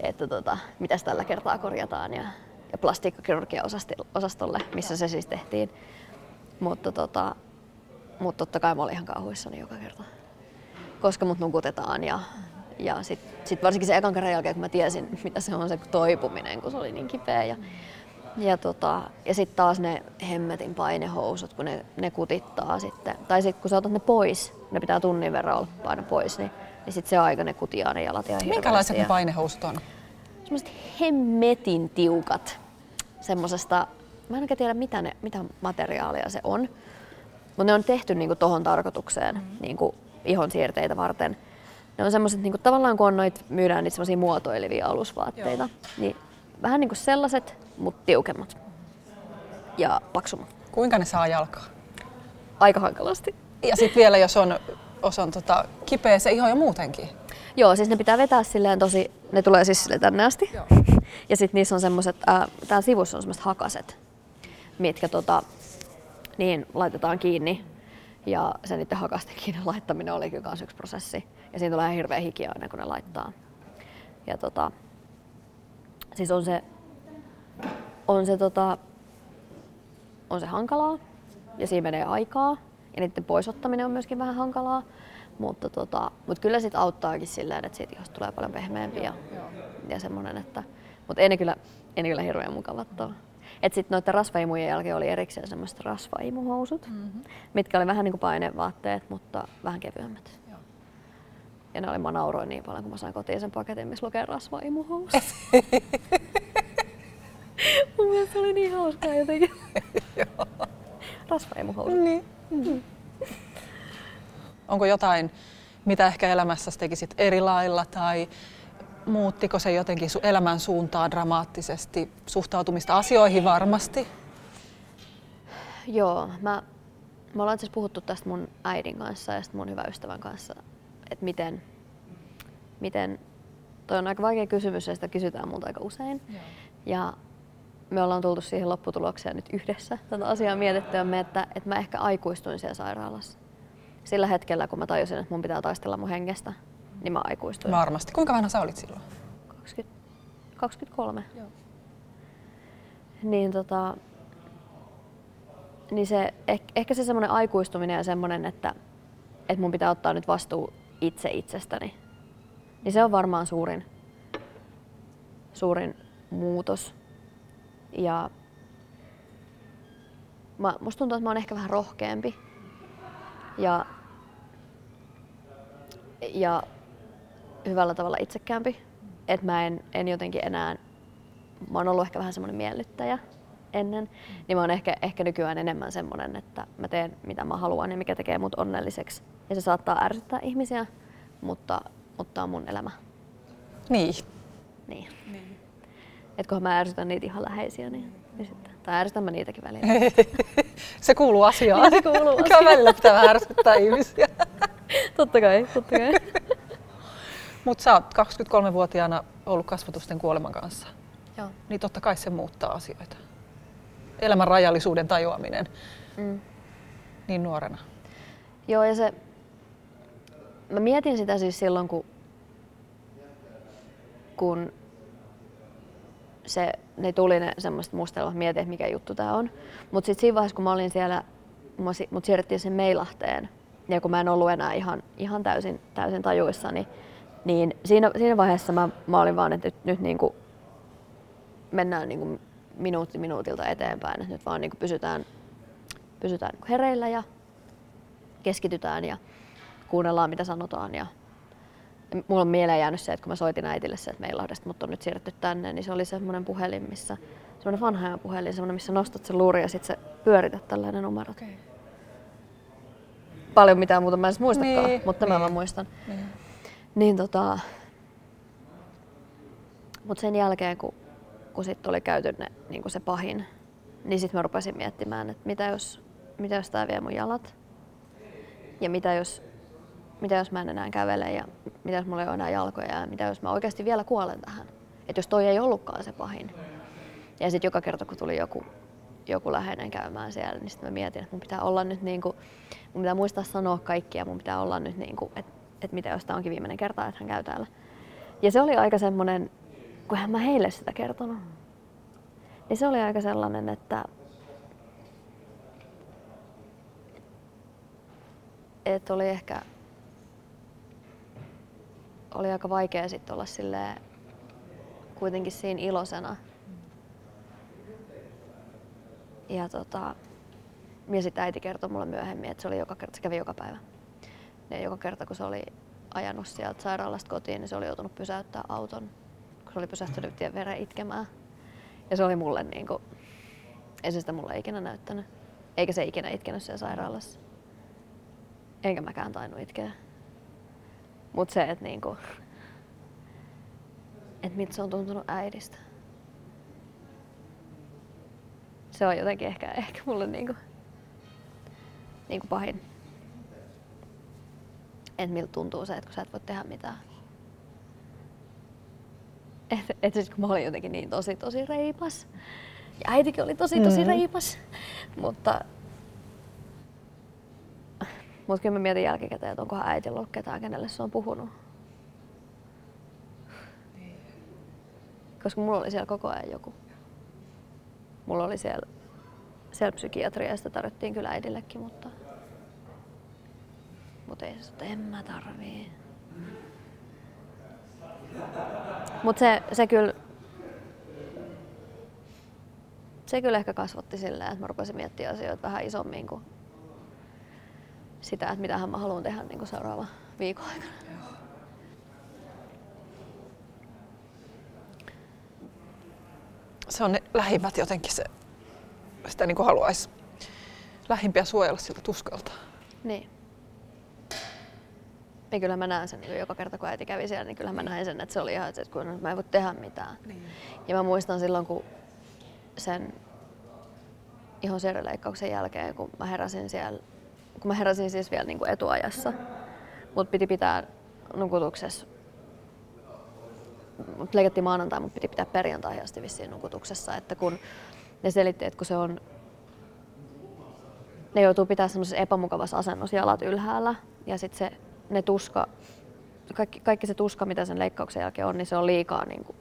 että tota, mitäs tällä kertaa korjataan ja, ja plastiikkakirurgian osastolle, missä se siis tehtiin. Mutta tota, mut totta kai mä olin ihan kauhuissani joka kerta, koska mut nukutetaan ja, ja sitten sit varsinkin se ekan kerran jälkeen, kun mä tiesin, mitä se on se toipuminen, kun se oli niin kipeä. Ja, ja, tota, ja sitten taas ne hemmetin painehousut, kun ne, ne kutittaa sitten. Tai sitten kun sä otat ne pois, ne pitää tunnin verran olla paino pois, niin niin sitten se aika ne kutiaa ne jalat ihan Minkälaiset ne painehousut on? Semmoiset hemmetin tiukat. Semmosesta, mä en oikein tiedä mitä, ne, mitä materiaalia se on, mutta ne on tehty niinku tohon tarkoitukseen, mm-hmm. niinku ihon siirteitä varten. Ne on semmoiset, niinku, tavallaan kun on noit, myydään niitä semmoisia muotoilevia alusvaatteita, Joo. niin vähän niinku sellaiset, mutta tiukemmat ja paksummat. Kuinka ne saa jalkaa? Aika hankalasti. Ja sitten vielä, jos on on tota, kipeä se iho jo muutenkin. Joo, siis ne pitää vetää silleen tosi, ne tulee siis sille tänne asti. Joo. Ja sitten niissä on semmoiset, äh, täällä sivussa on semmoiset hakaset, mitkä tota, niin laitetaan kiinni. Ja se niiden hakasten kiinni laittaminen oli kyllä yksi prosessi. Ja siinä tulee hirveä hiki aina, kun ne laittaa. Ja tota, siis on se, on se, tota, on se hankalaa ja siinä menee aikaa ja niiden poisottaminen on myöskin vähän hankalaa. Mutta, tota, mutta kyllä sit auttaakin silleen, että siitä ihosta tulee paljon pehmeämpi ja, ja semmoinen, että mutta ei ne kyllä, ei ne kyllä hirveän mukavat ole. Et sit noiden rasvaimujen jälkeen oli erikseen semmoiset rasvaimuhousut, mm-hmm. mitkä oli vähän niin kuin painevaatteet, mutta vähän kevyemmät. Joo. Ja ne oli, mä nauroin niin paljon, kun mä sain kotiin sen paketin, missä lukee rasvaimuhousut. Mun mielestä se oli niin hauskaa jotenkin. rasvaimuhousut. Niin. Mm. Onko jotain, mitä ehkä elämässä tekisit eri lailla tai muuttiko se jotenkin sun elämän suuntaa dramaattisesti, suhtautumista asioihin varmasti? Joo, mä, me ollaan siis puhuttu tästä mun äidin kanssa ja mun hyvän ystävän kanssa, että miten, miten, toi on aika vaikea kysymys ja sitä kysytään multa aika usein. Joo. Ja me ollaan tultu siihen lopputulokseen nyt yhdessä tätä asiaa mietittyämme, että, että mä ehkä aikuistuin siellä sairaalassa. Sillä hetkellä, kun mä tajusin, että mun pitää taistella mun hengestä, niin mä aikuistuin. Varmasti. Kuinka vanha sä olit silloin? 20, 23. Joo. Niin tota, niin se, eh, ehkä se semmoinen aikuistuminen ja semmoinen, että, että mun pitää ottaa nyt vastuu itse itsestäni, niin se on varmaan suurin, suurin muutos ja mä, musta tuntuu, että mä oon ehkä vähän rohkeampi. Ja, ja hyvällä tavalla itsekäämpi. Että mä en, en jotenkin enää, mä oon ollut ehkä vähän semmoinen miellyttäjä ennen, niin mä oon ehkä, ehkä nykyään enemmän semmoinen, että mä teen mitä mä haluan ja mikä tekee mut onnelliseksi. Ja se saattaa ärsyttää ihmisiä, mutta, mutta on mun elämä. Niin. Niin. niin. Et kun mä ärsytän niitä ihan läheisiä, niin, niin sitten. Tai ärsytän mä niitäkin välillä. se kuuluu asiaan. Niin, se kuuluu asiaan. Kyllä välillä pitää ärsyttää ihmisiä. totta kai, totta kai. Mutta sä oot 23-vuotiaana ollut kasvatusten kuoleman kanssa. Joo. Niin totta kai se muuttaa asioita. Elämän rajallisuuden tajuaminen. Mm. Niin nuorena. Joo, ja se... Mä mietin sitä siis silloin, kun, kun se, ne tuli ne semmoiset mustelmat, mietin, että mikä juttu tämä on. Mutta sitten siinä vaiheessa, kun mä olin siellä, mut siirrettiin sen Meilahteen, ja kun mä en ollut enää ihan, ihan täysin, täysin tajuissani, niin siinä, siinä vaiheessa mä, mä olin vaan, että nyt, nyt niin kuin mennään niin kuin minuutti minuutilta eteenpäin, että nyt vaan niin kuin pysytään, pysytään niin hereillä ja keskitytään ja kuunnellaan mitä sanotaan. Ja mulla on mieleen jäänyt se, että kun mä soitin äitille se, että Meilahdesta mut on nyt siirretty tänne, niin se oli semmoinen puhelin, missä semmoinen vanha puhelin, semmoinen, missä nostat sen luuri ja sitten se pyörität tällainen numero. Okay. Paljon mitään muuta mä en muistakaan, niin, mutta niin. mä muistan. Niin. niin tota, mutta sen jälkeen, kun, kun sit oli käyty ne, niin se pahin, niin sitten mä rupesin miettimään, että mitä jos, mitä jos tää vie mun jalat? Ja mitä jos, mitä jos mä en enää kävele ja mitä jos mulla ei ole enää jalkoja ja mitä jos mä oikeasti vielä kuolen tähän? Että jos toi ei ollutkaan se pahin. Ja sitten joka kerta kun tuli joku, joku läheinen käymään siellä, niin sitten mä mietin, että mun pitää olla nyt niin kuin, mun pitää muistaa sanoa kaikkia, mun pitää olla nyt niin kuin, että, että mitä jos tämä onkin viimeinen kerta, että hän käy täällä. Ja se oli aika semmoinen, kun mä heille sitä kertonut, niin se oli aika sellainen, että että oli ehkä oli aika vaikea sitten olla silleen kuitenkin siinä ilosena. Ja, tota, ja sitten äiti kertoi mulle myöhemmin, että se, oli joka kerta, se kävi joka päivä. Ja joka kerta kun se oli ajanut sieltä sairaalasta kotiin, niin se oli joutunut pysäyttää auton, kun se oli pysähtynyt tien veren itkemään. Ja se oli mulle niin kuin, ei se sitä mulle ikinä näyttänyt. Eikä se ikinä itkenyt siellä sairaalassa. Enkä mäkään tainnut itkeä. Mut se, että niinku, et mit se on tuntunut äidistä. Se on jotenkin ehkä, ehkä mulle niinku, niinku pahin. Että miltä tuntuu se, että kun sä et voi tehdä mitään. Että et siis kun mä olin jotenkin niin tosi tosi reipas. Ja äitikin oli tosi tosi mm. reipas. Mutta mutta kyllä mä mietin jälkikäteen, että onkohan äitillä ollut ketään, kenelle se on puhunut. Koska mulla oli siellä koko ajan joku. Mulla oli siellä, siellä psykiatria ja sitä tarvittiin kyllä äidillekin, mutta, mutta ei se, että en mä tarvii. Mutta se, se kyllä se kyllä ehkä kasvatti silleen, että mä rupesin miettimään asioita vähän isommin kuin sitä, että mitä mä haluan tehdä niin seuraava viikon aikana. Se on ne lähimmät jotenkin se, sitä niin haluaisi lähimpiä suojella siltä tuskalta. Niin. Ja kyllä mä näen sen niin joka kerta kun äiti kävi siellä, niin kyllä mä näin sen, että se oli ihan, että kun mä en voi tehdä mitään. Niin. Ja mä muistan silloin, kun sen ihon jälkeen, kun mä heräsin siellä kun mä heräsin siis vielä niin kuin etuajassa, mut piti pitää nukutuksessa. Mut leikattiin maanantai, mutta piti pitää perjantai asti vissiin nukutuksessa, että kun ne selitti, että kun se on ne joutuu pitää semmoisessa epämukavassa asennossa jalat ylhäällä. Ja sitten se ne tuska, kaikki, kaikki se tuska, mitä sen leikkauksen jälkeen on, niin se on liikaa, niin kuin,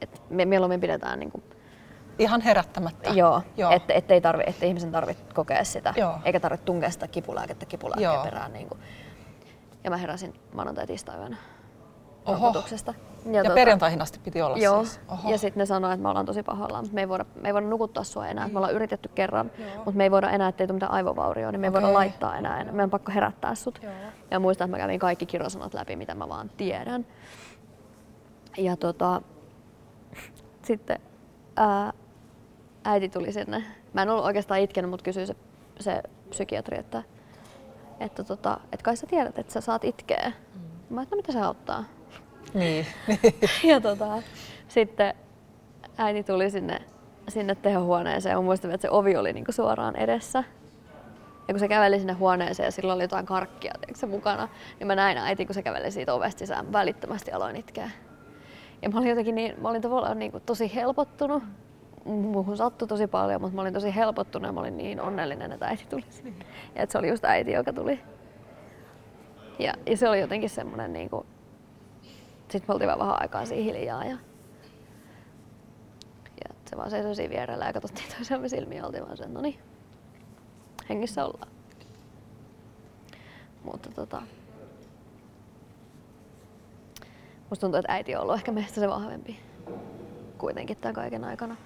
että me mieluummin pidetään niin kuin, Ihan herättämättä. Joo, Joo. Että et ei tarvi, että ihmisen tarvitse kokea sitä, Joo. eikä tarvitse tunkea sitä kipulääkettä kipulääkkeen Joo. perään. Niin kuin. Ja mä heräsin maanantai tiistai rokotuksesta. Ja, ja tuota, perjantaihin asti piti olla joo. siis? Oho. Ja sitten ne sanoivat, että me ollaan tosi pahoillaan, mutta me ei voida, me ei voida nukuttaa sua enää. Me ollaan yritetty kerran, joo. mutta me ei voida enää, ettei tule mitään aivovaurioa, niin me ei okay. voida laittaa enää. enää. Meidän on pakko herättää sut. Joo. Ja muistan, että mä kävin kaikki kirosanat läpi, mitä mä vaan tiedän. Ja tota, sitten ää, äiti tuli sinne. Mä en ollut oikeastaan itkenyt, mutta kysyi se, se psykiatri, että, että, tota, että kai sä tiedät, että sä saat itkeä. Mm. Mä että no mitä se auttaa? Niin. ja tota, sitten äiti tuli sinne, sinne tehohuoneeseen ja muistan, että se ovi oli niinku suoraan edessä. Ja kun se käveli sinne huoneeseen ja sillä oli jotain karkkia se mukana, niin mä näin äiti, kun se käveli siitä ovesta sisään, välittömästi aloin itkeä. Ja mä olin jotenkin niin, mä olin tavallaan niin kuin tosi helpottunut muuhun sattui tosi paljon, mutta mä olin tosi helpottunut ja mä olin niin onnellinen, että äiti tuli. sinne. Ja että se oli just äiti, joka tuli. Ja, ja se oli jotenkin semmoinen, niin kuin... sitten me oltiin vähän aikaa siihen hiljaa ja, ja se vaan seisoi siinä vierellä ja katsottiin toisiamme silmiä ja oltiin vaan sen, no niin, hengissä ollaan. Mutta tota, musta tuntuu, että äiti on ollut ehkä meistä se vahvempi kuitenkin tämän kaiken aikana.